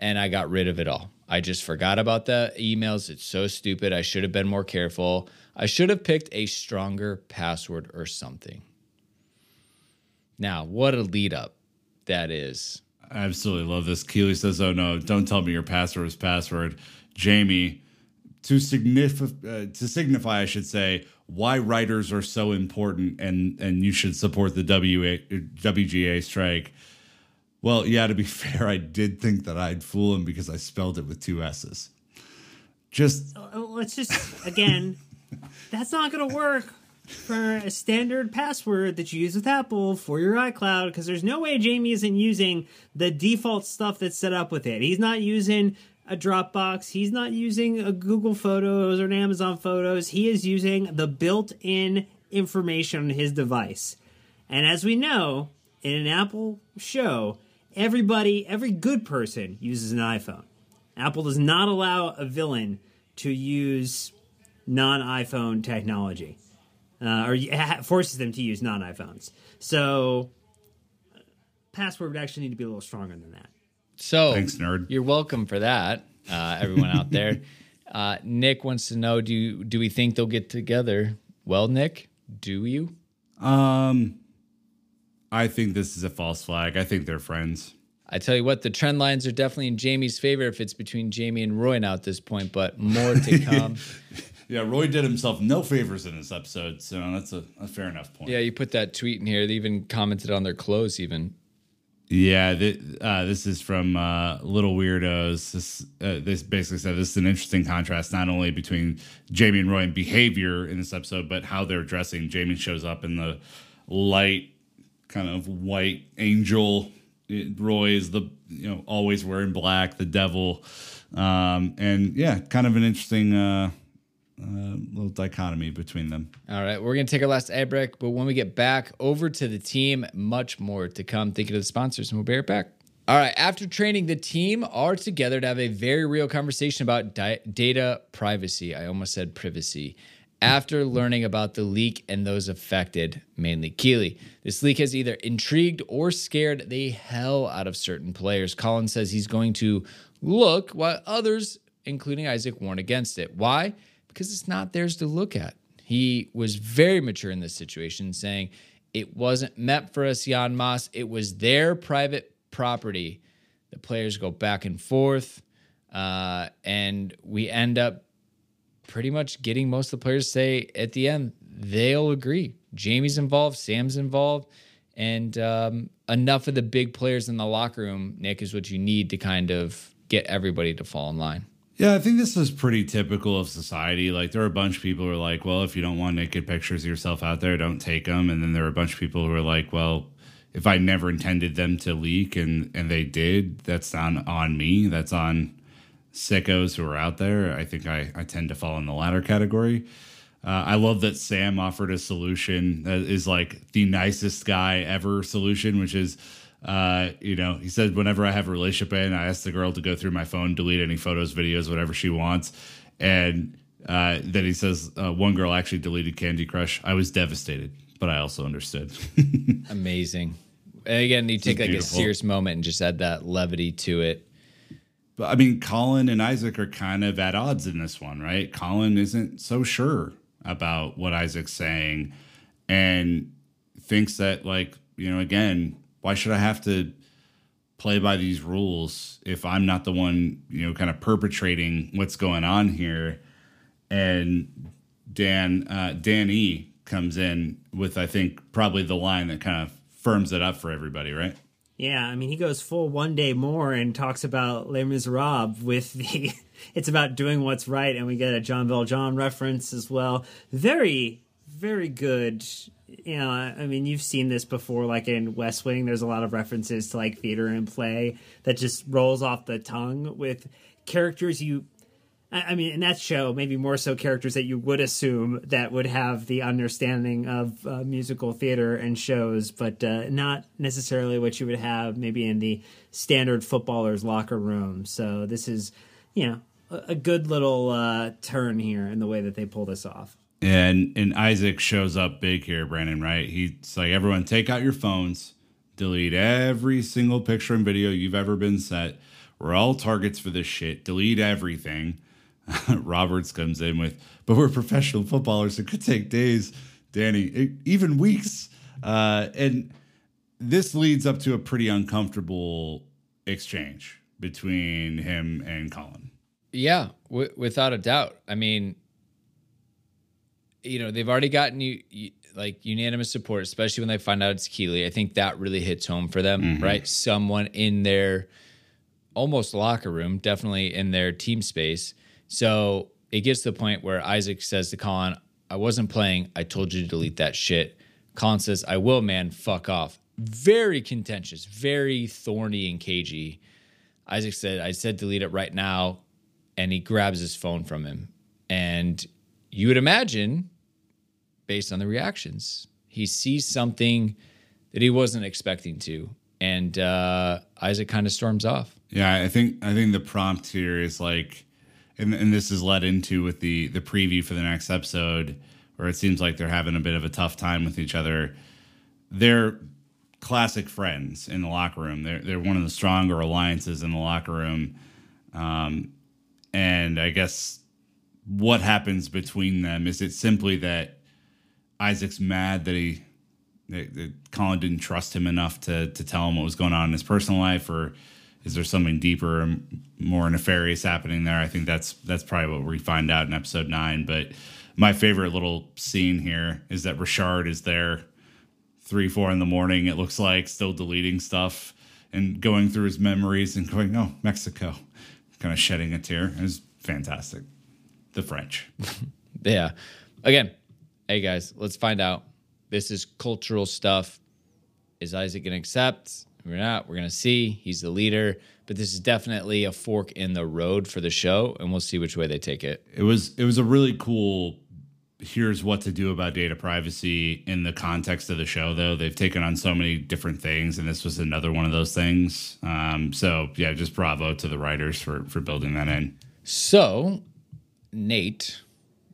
and I got rid of it all. I just forgot about the emails. It's so stupid. I should have been more careful. I should have picked a stronger password or something. Now, what a lead up that is.
I absolutely love this. Keeley says, Oh no, don't tell me your password is password. Jamie, to signify, uh, to signify, I should say, why writers are so important and, and you should support the WA, WGA strike. Well, yeah, to be fair, I did think that I'd fool him because I spelled it with two S's. Just
uh, let's just again, that's not going to work for a standard password that you use with Apple for your iCloud because there's no way Jamie isn't using the default stuff that's set up with it. He's not using a Dropbox. He's not using a Google Photos or an Amazon Photos. He is using the built-in information on his device. And as we know, in an Apple show, everybody, every good person uses an iPhone. Apple does not allow a villain to use non iPhone technology, uh, or forces them to use non iPhones. So, password would actually need to be a little stronger than that.
So,
thanks, nerd.
You're welcome for that, uh, everyone out there. Uh, Nick wants to know: Do do we think they'll get together? Well, Nick, do you?
Um, I think this is a false flag. I think they're friends.
I tell you what, the trend lines are definitely in Jamie's favor if it's between Jamie and Roy now at this point, but more to come.
Yeah, Roy did himself no favors in this episode, so that's a, a, fair enough point.
Yeah, you put that tweet in here. They even commented on their clothes, even.
Yeah, th- uh, this is from uh, Little Weirdos. This uh, this basically said this is an interesting contrast, not only between Jamie and Roy and behavior in this episode, but how they're dressing. Jamie shows up in the light, kind of white angel Roy is the you know always wearing black, the devil, um, and yeah, kind of an interesting uh, uh, little dichotomy between them.
All right, we're gonna take our last ad break, but when we get back over to the team, much more to come. Thinking of the sponsors, and we'll be right back. All right, after training, the team are together to have a very real conversation about di- data privacy. I almost said privacy after learning about the leak and those affected, mainly Keeley. This leak has either intrigued or scared the hell out of certain players. Colin says he's going to look while others, including Isaac, warn against it. Why? Because it's not theirs to look at. He was very mature in this situation, saying it wasn't meant for us, Jan Maas. It was their private property. The players go back and forth, uh, and we end up pretty much getting most of the players say at the end they'll agree. Jamie's involved, Sam's involved, and um, enough of the big players in the locker room, Nick, is what you need to kind of get everybody to fall in line.
Yeah, I think this is pretty typical of society. Like, there are a bunch of people who are like, well, if you don't want naked pictures of yourself out there, don't take them. And then there are a bunch of people who are like, well, if I never intended them to leak and and they did, that's on on me. That's on sickos who are out there. I think I, I tend to fall in the latter category. Uh, I love that Sam offered a solution that is like the nicest guy ever solution, which is, uh, you know, he said, whenever I have a relationship in, I ask the girl to go through my phone, delete any photos, videos, whatever she wants. And uh, then he says, uh, one girl actually deleted Candy Crush. I was devastated, but I also understood.
Amazing. And again, you take like beautiful. a serious moment and just add that levity to it.
But I mean, Colin and Isaac are kind of at odds in this one, right? Colin isn't so sure about what Isaac's saying and thinks that, like, you know, again, why should I have to play by these rules if I'm not the one, you know, kind of perpetrating what's going on here? And Dan, uh, Dan E comes in with, I think, probably the line that kind of firms it up for everybody, right?
Yeah, I mean, he goes full one day more and talks about Les Miserables with the. it's about doing what's right, and we get a Jean Valjean reference as well. Very, very good. You know, I mean, you've seen this before, like in West Wing. There's a lot of references to like theater and play that just rolls off the tongue with characters you I mean, in that show, maybe more so characters that you would assume that would have the understanding of uh, musical theater and shows, but uh, not necessarily what you would have maybe in the standard footballer's locker room. So this is, you know, a, good little uh, turn here in the way that they pull this off.
And and Isaac shows up big here, Brandon. Right? He's like, everyone, take out your phones, delete every single picture and video you've ever been set. We're all targets for this shit. Delete everything Roberts comes in with, but we're professional footballers. It could take days, Danny, even weeks. Uh, and this leads up to a pretty uncomfortable exchange between him and Colin.
Yeah, w- without a doubt. I mean, you know, they've already gotten you, you, like unanimous support, especially when they find out it's Keeley. I think that really hits home for them, mm-hmm. right? Someone in their almost locker room, definitely in their team space so it gets to the point where Isaac says to Colin, I wasn't playing. I told you to delete that shit. Colin says, I will, man. Fuck off. Very contentious, very thorny and cagey. Isaac said, I said delete it right now. And he grabs his phone from him. And you would imagine, based on the reactions, he sees something that he wasn't expecting to. And uh, Isaac kind of storms off.
Yeah, I think I think the prompt here is like and, and this is led into with the the preview for the next episode, where it seems like they're having a bit of a tough time with each other. They're classic friends in the locker room. They're they're one of the stronger alliances in the locker room, um, and I guess what happens between them is it simply that Isaac's mad that he that, that Colin didn't trust him enough to to tell him what was going on in his personal life, or is there something deeper and more nefarious happening there? I think that's that's probably what we find out in episode nine. But my favorite little scene here is that Richard is there three, four in the morning. It looks like still deleting stuff and going through his memories and going, "Oh, Mexico," kind of shedding a tear. It was fantastic. The French.
yeah. Again, hey guys, let's find out. This is cultural stuff. Is Isaac going to accept? We're not. We're going to see. He's the leader, but this is definitely a fork in the road for the show, and we'll see which way they take it.
It was it was a really cool. Here's what to do about data privacy in the context of the show, though. They've taken on so many different things, and this was another one of those things. Um, so, yeah, just bravo to the writers for for building that in.
So, Nate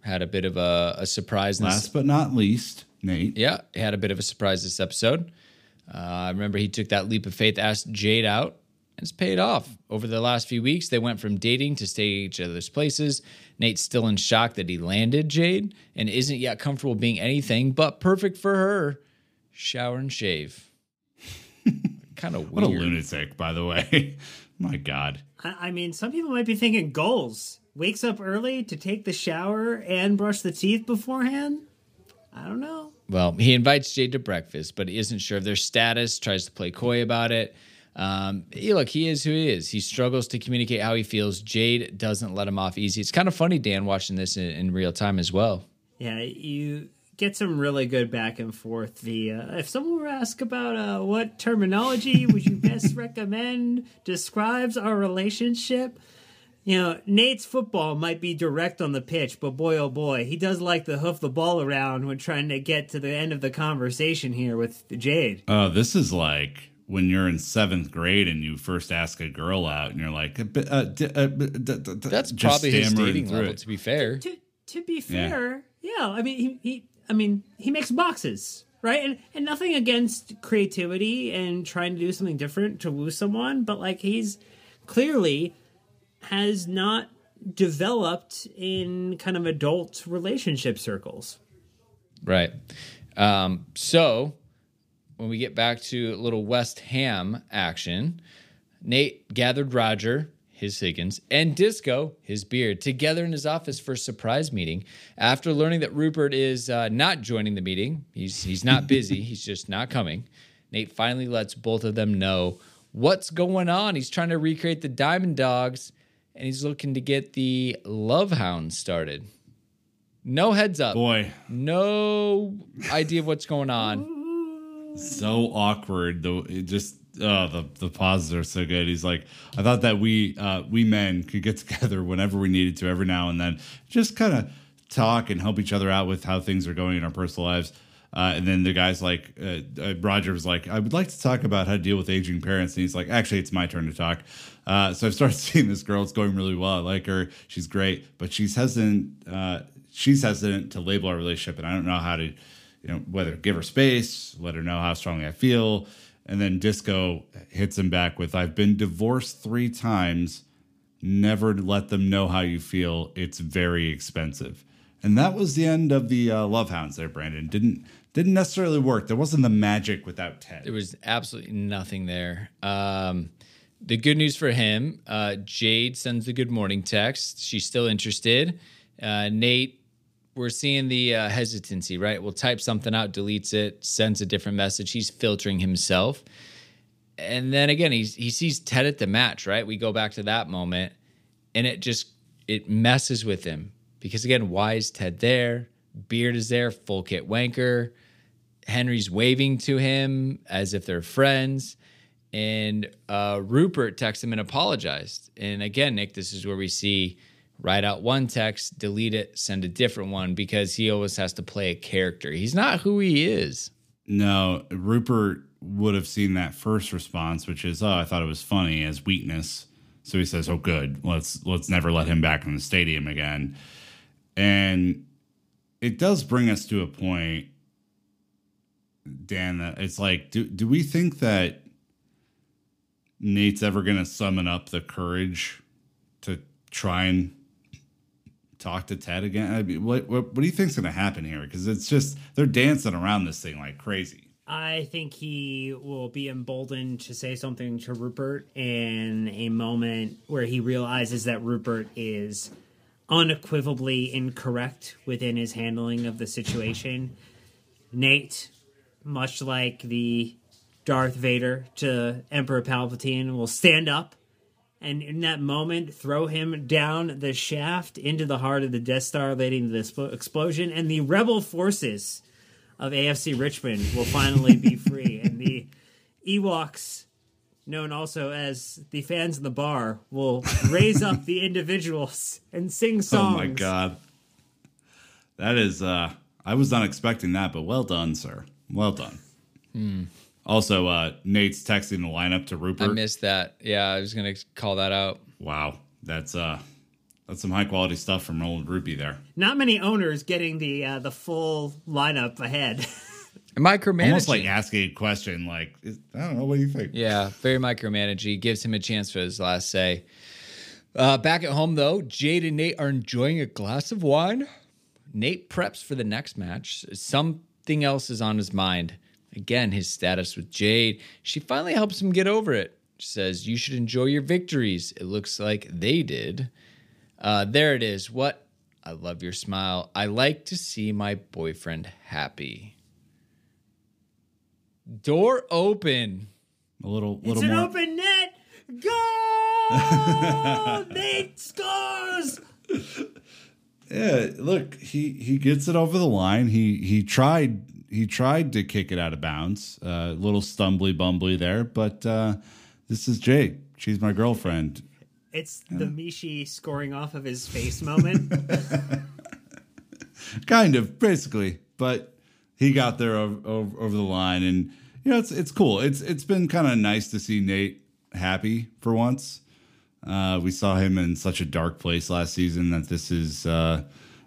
had a bit of a, a surprise.
Last but not least, Nate.
Yeah, he had a bit of a surprise this episode. Uh, I remember he took that leap of faith, asked Jade out, and it's paid off. Over the last few weeks, they went from dating to stay each other's places. Nate's still in shock that he landed Jade and isn't yet comfortable being anything but perfect for her. Shower and shave. kind of
What a lunatic, by the way. My God.
I, I mean, some people might be thinking goals. Wakes up early to take the shower and brush the teeth beforehand. I don't know.
Well, he invites Jade to breakfast, but he isn't sure of their status, tries to play coy about it. Um, he, look, he is who he is. He struggles to communicate how he feels. Jade doesn't let him off easy. It's kind of funny, Dan, watching this in, in real time as well.
Yeah, you get some really good back and forth. The uh, if someone were asked about uh, what terminology would you best recommend describes our relationship, you know, Nate's football might be direct on the pitch, but boy oh boy, he does like to hoof the ball around when trying to get to the end of the conversation here with Jade.
Oh, this is like when you're in seventh grade and you first ask a girl out, and you're like, uh, uh, d- uh, d- d-
That's probably his dating
through
level.
it.
To be fair,
To to be fair, yeah, I mean he, he I mean he makes boxes. Right, and and nothing against creativity and trying to do something different to woo someone, but like he's clearly has not developed in kind of adult relationship circles.
right? Um, so when we get back to a little West Ham action, Nate gathered Roger, his Higgins, and Disco, his beard, together in his office for a surprise meeting. After learning that Rupert is uh, not joining the meeting, he's he's not busy, he's just not coming. Nate finally lets both of them know what's going on. He's trying to recreate the Diamond Dogs, and he's looking to get the Love Hound started. No heads up,
Boy,
no idea of what's going on.
so awkward. Though it just oh, the the pauses are so good. He's like, I thought that we uh, we men could get together whenever we needed to, every now and then, just kind of talk and help each other out with how things are going in our personal lives. Uh, and then the guy's like, uh, uh, Roger was like, I would like to talk about how to deal with aging parents. And he's like, actually, it's my turn to talk. Uh, so I've started seeing this girl. It's going really well. I like her. She's great, but she's hesitant. Uh, she's hesitant to label our relationship, and I don't know how to, you know, whether give her space, let her know how strongly I feel. And then Disco hits him back with, I've been divorced three times. Never let them know how you feel. It's very expensive. And that was the end of the uh, Love Hounds there, Brandon. Didn't didn't necessarily work. There wasn't the magic without Ted.
There was absolutely nothing there. Um, the good news for him, uh, Jade sends the good morning text. She's still interested. Uh, Nate, we're seeing the uh, hesitancy, right? We'll type something out, deletes it, sends a different message. He's filtering himself. And then again, he's, he sees Ted at the match, right? We go back to that moment and it just, it messes with him because again, why is Ted there? Beard is there, full kit wanker. Henry's waving to him as if they're friends. And uh, Rupert texts him and apologized. And again, Nick, this is where we see write out one text, delete it, send a different one because he always has to play a character. He's not who he is.
No, Rupert would have seen that first response, which is, oh, I thought it was funny as weakness. So he says, "Oh, good. Let's let's never let him back in the stadium again." And it does bring us to a point, Dan. That it's like, do do we think that Nate's ever going to summon up the courage to try and talk to Ted again? I mean, what, what what do you think's going to happen here? Because it's just they're dancing around this thing like crazy.
I think he will be emboldened to say something to Rupert in a moment where he realizes that Rupert is unequivocally incorrect within his handling of the situation. Nate, much like the Darth Vader to Emperor Palpatine, will stand up and in that moment throw him down the shaft into the heart of the Death Star, leading to the explosion, and the rebel forces of AFC Richmond will finally be free, and the Ewoks, known also as the fans in the bar, will raise up the individuals and sing songs.
Oh my god, that is. uh I was not expecting that, but well done, sir. Well done.
Hmm.
Also, uh Nate's texting the lineup to Rupert.
I missed that. Yeah, I was gonna call that out.
Wow, that's uh that's some high quality stuff from old Rupee there.
Not many owners getting the uh, the full lineup ahead.
Micromanaging.
Almost like asking a question, like I don't know. What do you think?
Yeah, very micromanaging. Gives him a chance for his last say. Uh, back at home, though, Jade and Nate are enjoying a glass of wine. Nate preps for the next match. Something else is on his mind. Again, his status with Jade. She finally helps him get over it. She says, You should enjoy your victories. It looks like they did. Uh, there it is. What? I love your smile. I like to see my boyfriend happy. Door open.
A little, little.
it's
little
an
more.
open net. Go! Nate scores.
Yeah, look, he he gets it over the line. He he tried he tried to kick it out of bounds. A uh, little stumbly bumbly there, but uh, this is Jade. She's my girlfriend.
It's the Mishi scoring off of his face moment.
kind of, basically. But he got there over, over, over the line, and you know it's it's cool. It's it's been kind of nice to see Nate happy for once. Uh, we saw him in such a dark place last season that this is uh,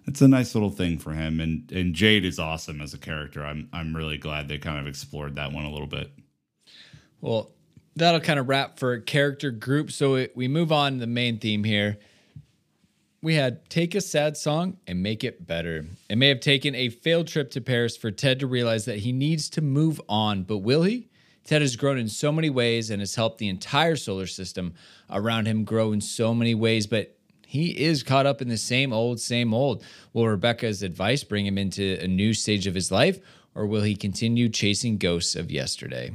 it's a nice little thing for him. And and Jade is awesome as a character. I'm I'm really glad they kind of explored that one a little bit.
Well, that'll kind of wrap for character group. So we move on to the main theme here. We had take a sad song and make it better. It may have taken a failed trip to Paris for Ted to realize that he needs to move on, but will he? Ted has grown in so many ways and has helped the entire solar system around him grow in so many ways, but he is caught up in the same old, same old. Will Rebecca's advice bring him into a new stage of his life, or will he continue chasing ghosts of yesterday?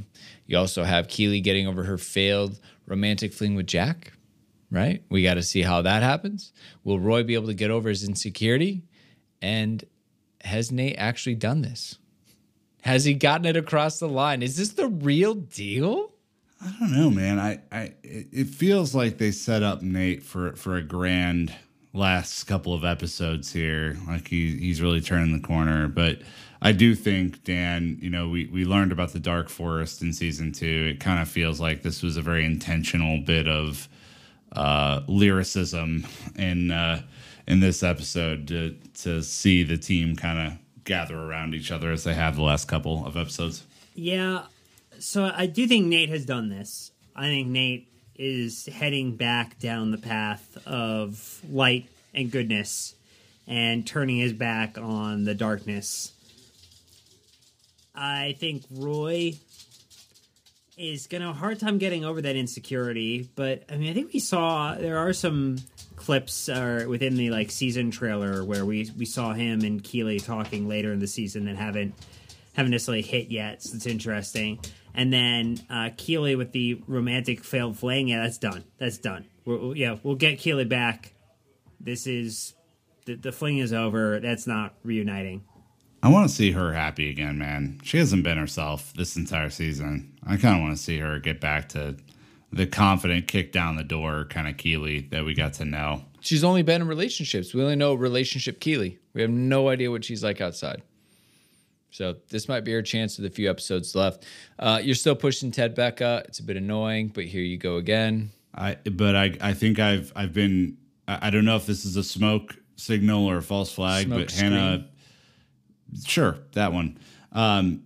You also have Keeley getting over her failed romantic fling with Jack, right? We got to see how that happens. Will Roy be able to get over his insecurity? And has Nate actually done this? Has he gotten it across the line? Is this the real deal?
I don't know, man. I, I it feels like they set up Nate for for a grand last couple of episodes here. Like he he's really turning the corner. But I do think, Dan, you know, we, we learned about the Dark Forest in season two. It kind of feels like this was a very intentional bit of uh, lyricism in uh, in this episode to to see the team kind of gather around each other as they have the last couple of episodes.
Yeah, so I do think Nate has done this. I think Nate is heading back down the path of light and goodness and turning his back on the darkness. I think Roy is going to have a hard time getting over that insecurity, but I mean, I think we saw there are some clips uh, within the like season trailer where we we saw him and Keeley talking later in the season that haven't haven't necessarily hit yet. So it's interesting. And then uh, Keeley with the romantic failed fling. Yeah, that's done. That's done. We're, yeah, we'll get Keeley back. This is the, the fling is over. That's not reuniting.
I want to see her happy again, man. She hasn't been herself this entire season. I kind of want to see her get back to the confident kick down the door kind of Keeley that we got to know.
She's only been in relationships. We only know relationship Keeley. We have no idea what she's like outside. So this might be her chance with a few episodes left. Uh, you're still pushing Ted Becca. It's a bit annoying, but here you go again.
I but I I think I've I've been I, I don't know if this is a smoke signal or a false flag,
Smoke
but Hannah, sure that one. Um,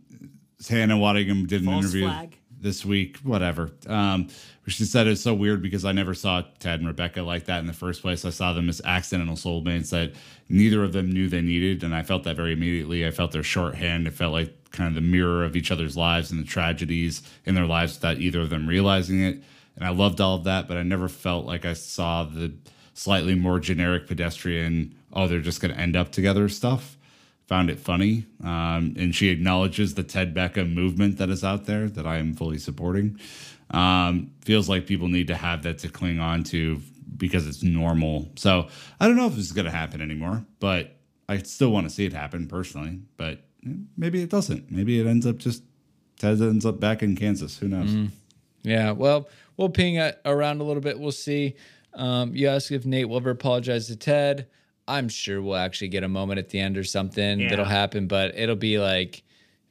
Hannah Waddingham did an
False
interview
flag?
This week, whatever. Um, she said it's so weird because I never saw Ted and Rebecca like that in the first place. I saw them as accidental soulmates that neither of them knew they needed, and I felt that very immediately. I felt their shorthand. It felt like kind of the mirror of each other's lives and the tragedies in their lives without either of them realizing it. And I loved all of that, but I never felt like I saw the slightly more generic pedestrian, oh, they're just going to end up together stuff found it funny. Um, and she acknowledges the Ted Beckham movement that is out there that I am fully supporting. Um, feels like people need to have that to cling on to because it's normal. So I don't know if this is going to happen anymore, but I still want to see it happen personally. But eh, maybe it doesn't. Maybe it ends up just Ted ends up back in Kansas. Who knows?
Yeah, well, we'll ping around a little bit. We'll see. Um, you ask if Nate will ever apologize to Ted. I'm sure we'll actually get a moment at the end or something
Yeah.
that'll happen, but it'll be like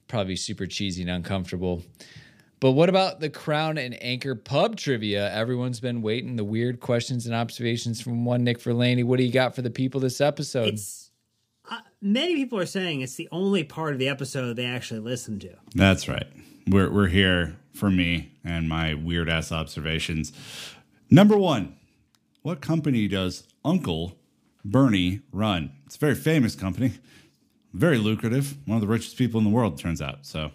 probably super cheesy and uncomfortable. But what about the Crown and Anchor pub trivia? Everyone's been waiting. The weird questions and observations from one Nick Verlaney. What do you got for the people this episode?
It's uh, many people are saying it's the only part of the episode they actually listen to.
That's right. We're we're here for me and my weird ass observations. Number one, what company does Uncle Bernie run? It's a very famous company, very lucrative. One of the richest people in the world, turns out. So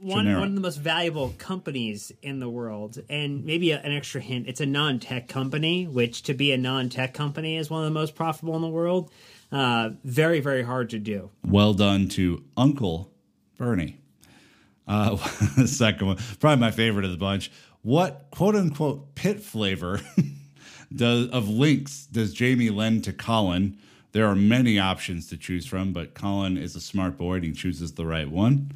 One, one of the most valuable companies in the world, and maybe a, an extra hint: it's a non-tech company. Which, to be a non-tech company, is one of the most profitable in the world. Uh, very, very hard to do.
well done to Uncle Bernie. Uh, the second one, probably my favorite of the bunch. What quote unquote pit flavor does of Lynx does Jamie lend to Colin? There are many options to choose from, but Colin is a smart boy and he chooses the right one.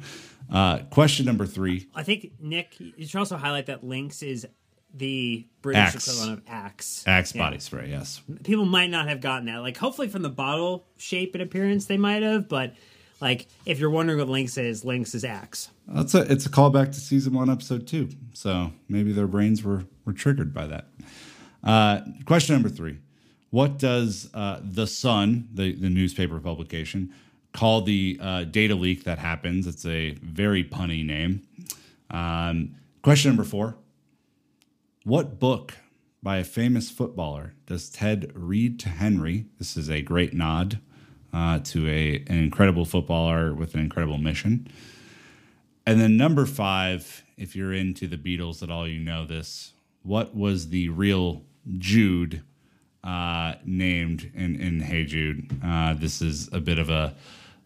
Uh, question number three.
I think Nick, you should also highlight that Lynx is the British
Axe.
equivalent of Axe.
Axe
Yeah.
body spray, yes.
people might not have gotten that. Like, hopefully, from the bottle shape and appearance, they might have. But like, if you're wondering what Lynx is, Lynx is Axe.
That's a it's a callback to season one, episode two. So maybe their brains were were triggered by that. Uh, question number three: What does uh, the Sun, the the newspaper publication, call the uh, data leak that happens? It's a very punny name. Um, question number four: What book by a famous footballer does Ted read to Henry? This is a great nod uh, to a an incredible footballer with an incredible mission. And then number five, if you're into the Beatles at all, you know this. What was the real Jude uh, named in, in Hey Jude? Uh, this is a bit of a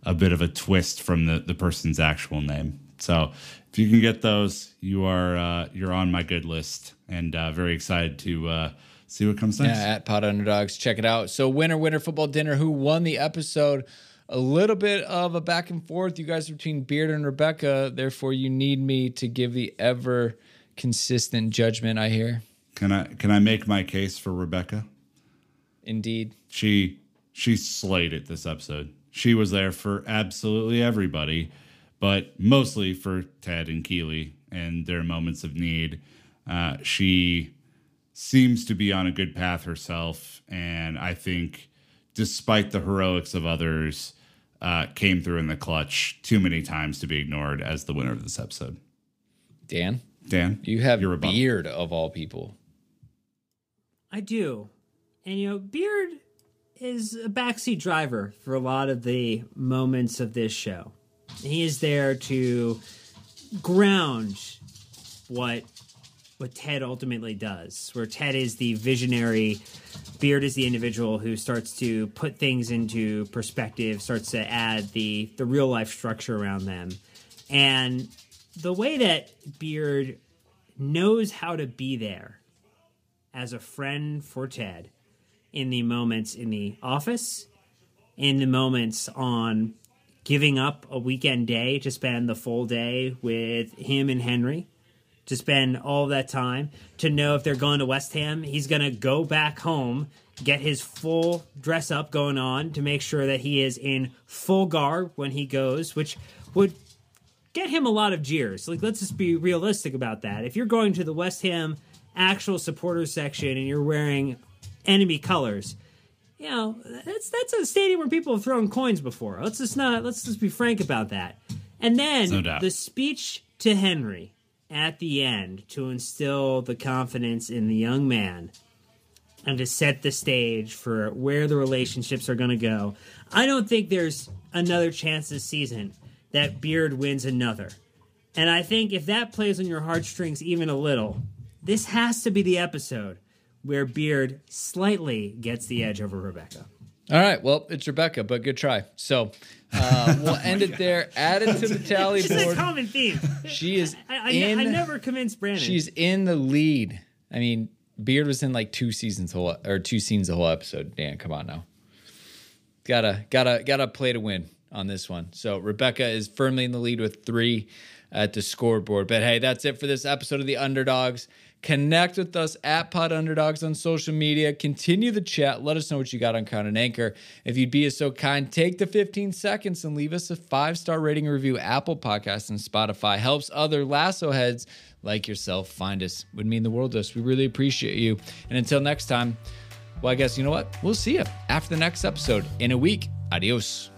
a bit of a twist from the, the person's actual name. So if you can get those, you are uh, you're on my good list, and uh, very excited to uh, see what comes next.
Yeah, at Pod Underdogs. Check it out. So, winner, winner, football dinner. Who won the episode? A little bit of a back and forth. You guys between Beard and Rebecca. Therefore, you need me to give the ever consistent judgment. I hear.
Can I can I make my case for Rebecca?
Indeed.
she she slayed it this episode. She was there for absolutely everybody, but mostly for Ted and Keeley and their moments of need. Uh, she seems to be on a good path herself, and I think, despite the heroics of others, uh, came through in the clutch too many times to be ignored as the winner of this episode.
Dan,
Dan,
you have
your rebuttal.
Beard of all people.
I do. And, you know, Beard is a backseat driver for a lot of the moments of this show. He is there to ground what what Ted ultimately does, where Ted is the visionary, Beard is the individual who starts to put things into perspective, starts to add the the real life structure around them. And the way that Beard knows how to be there as a friend for Ted in the moments in the office, in the moments on giving up a weekend day to spend the full day with him and Henry, to spend all that time, to know if they're going to West Ham, he's going to go back home, get his full dress up going on to make sure that he is in full garb when he goes, which would get him a lot of jeers. Like, let's just be realistic about that. If you're going to the West Ham actual supporters section and you're wearing enemy colors, you know that's that's a stadium where people have thrown coins before. Let's just not let's just be frank about that. And then
No
the speech to Henry at the end to instill the confidence in the young man and to set the stage for where the relationships are going to go. I don't think there's another chance this season that Beard wins another. And I think if that plays on your heartstrings even a little, this has to be the episode where Beard slightly gets the edge over Rebecca.
All right. Well, it's Rebecca, but good try. So uh, we'll end it there. Add it to the tally
It's a common theme.
She is
I, I,
in.
I never convinced Brendan.
She's in the lead. I mean, Beard was in like two seasons whole or two scenes the whole episode. Dan, come on now. Gotta gotta gotta play to win on this one. So Rebecca is firmly in the lead with three at the scoreboard. But hey, that's it for this episode of the Underdogs. Connect with us at Pod Underdogs on social media. Continue the chat. Let us know what you got on Crown and Anchor. If you'd be so kind, take the 15 seconds and leave us a five star rating review. Apple Podcasts and Spotify helps other lasso heads like yourself find us. Would mean the world to us. We really appreciate you. And until next time, well, I guess you know what? We'll see you after the next episode in a week. Adios.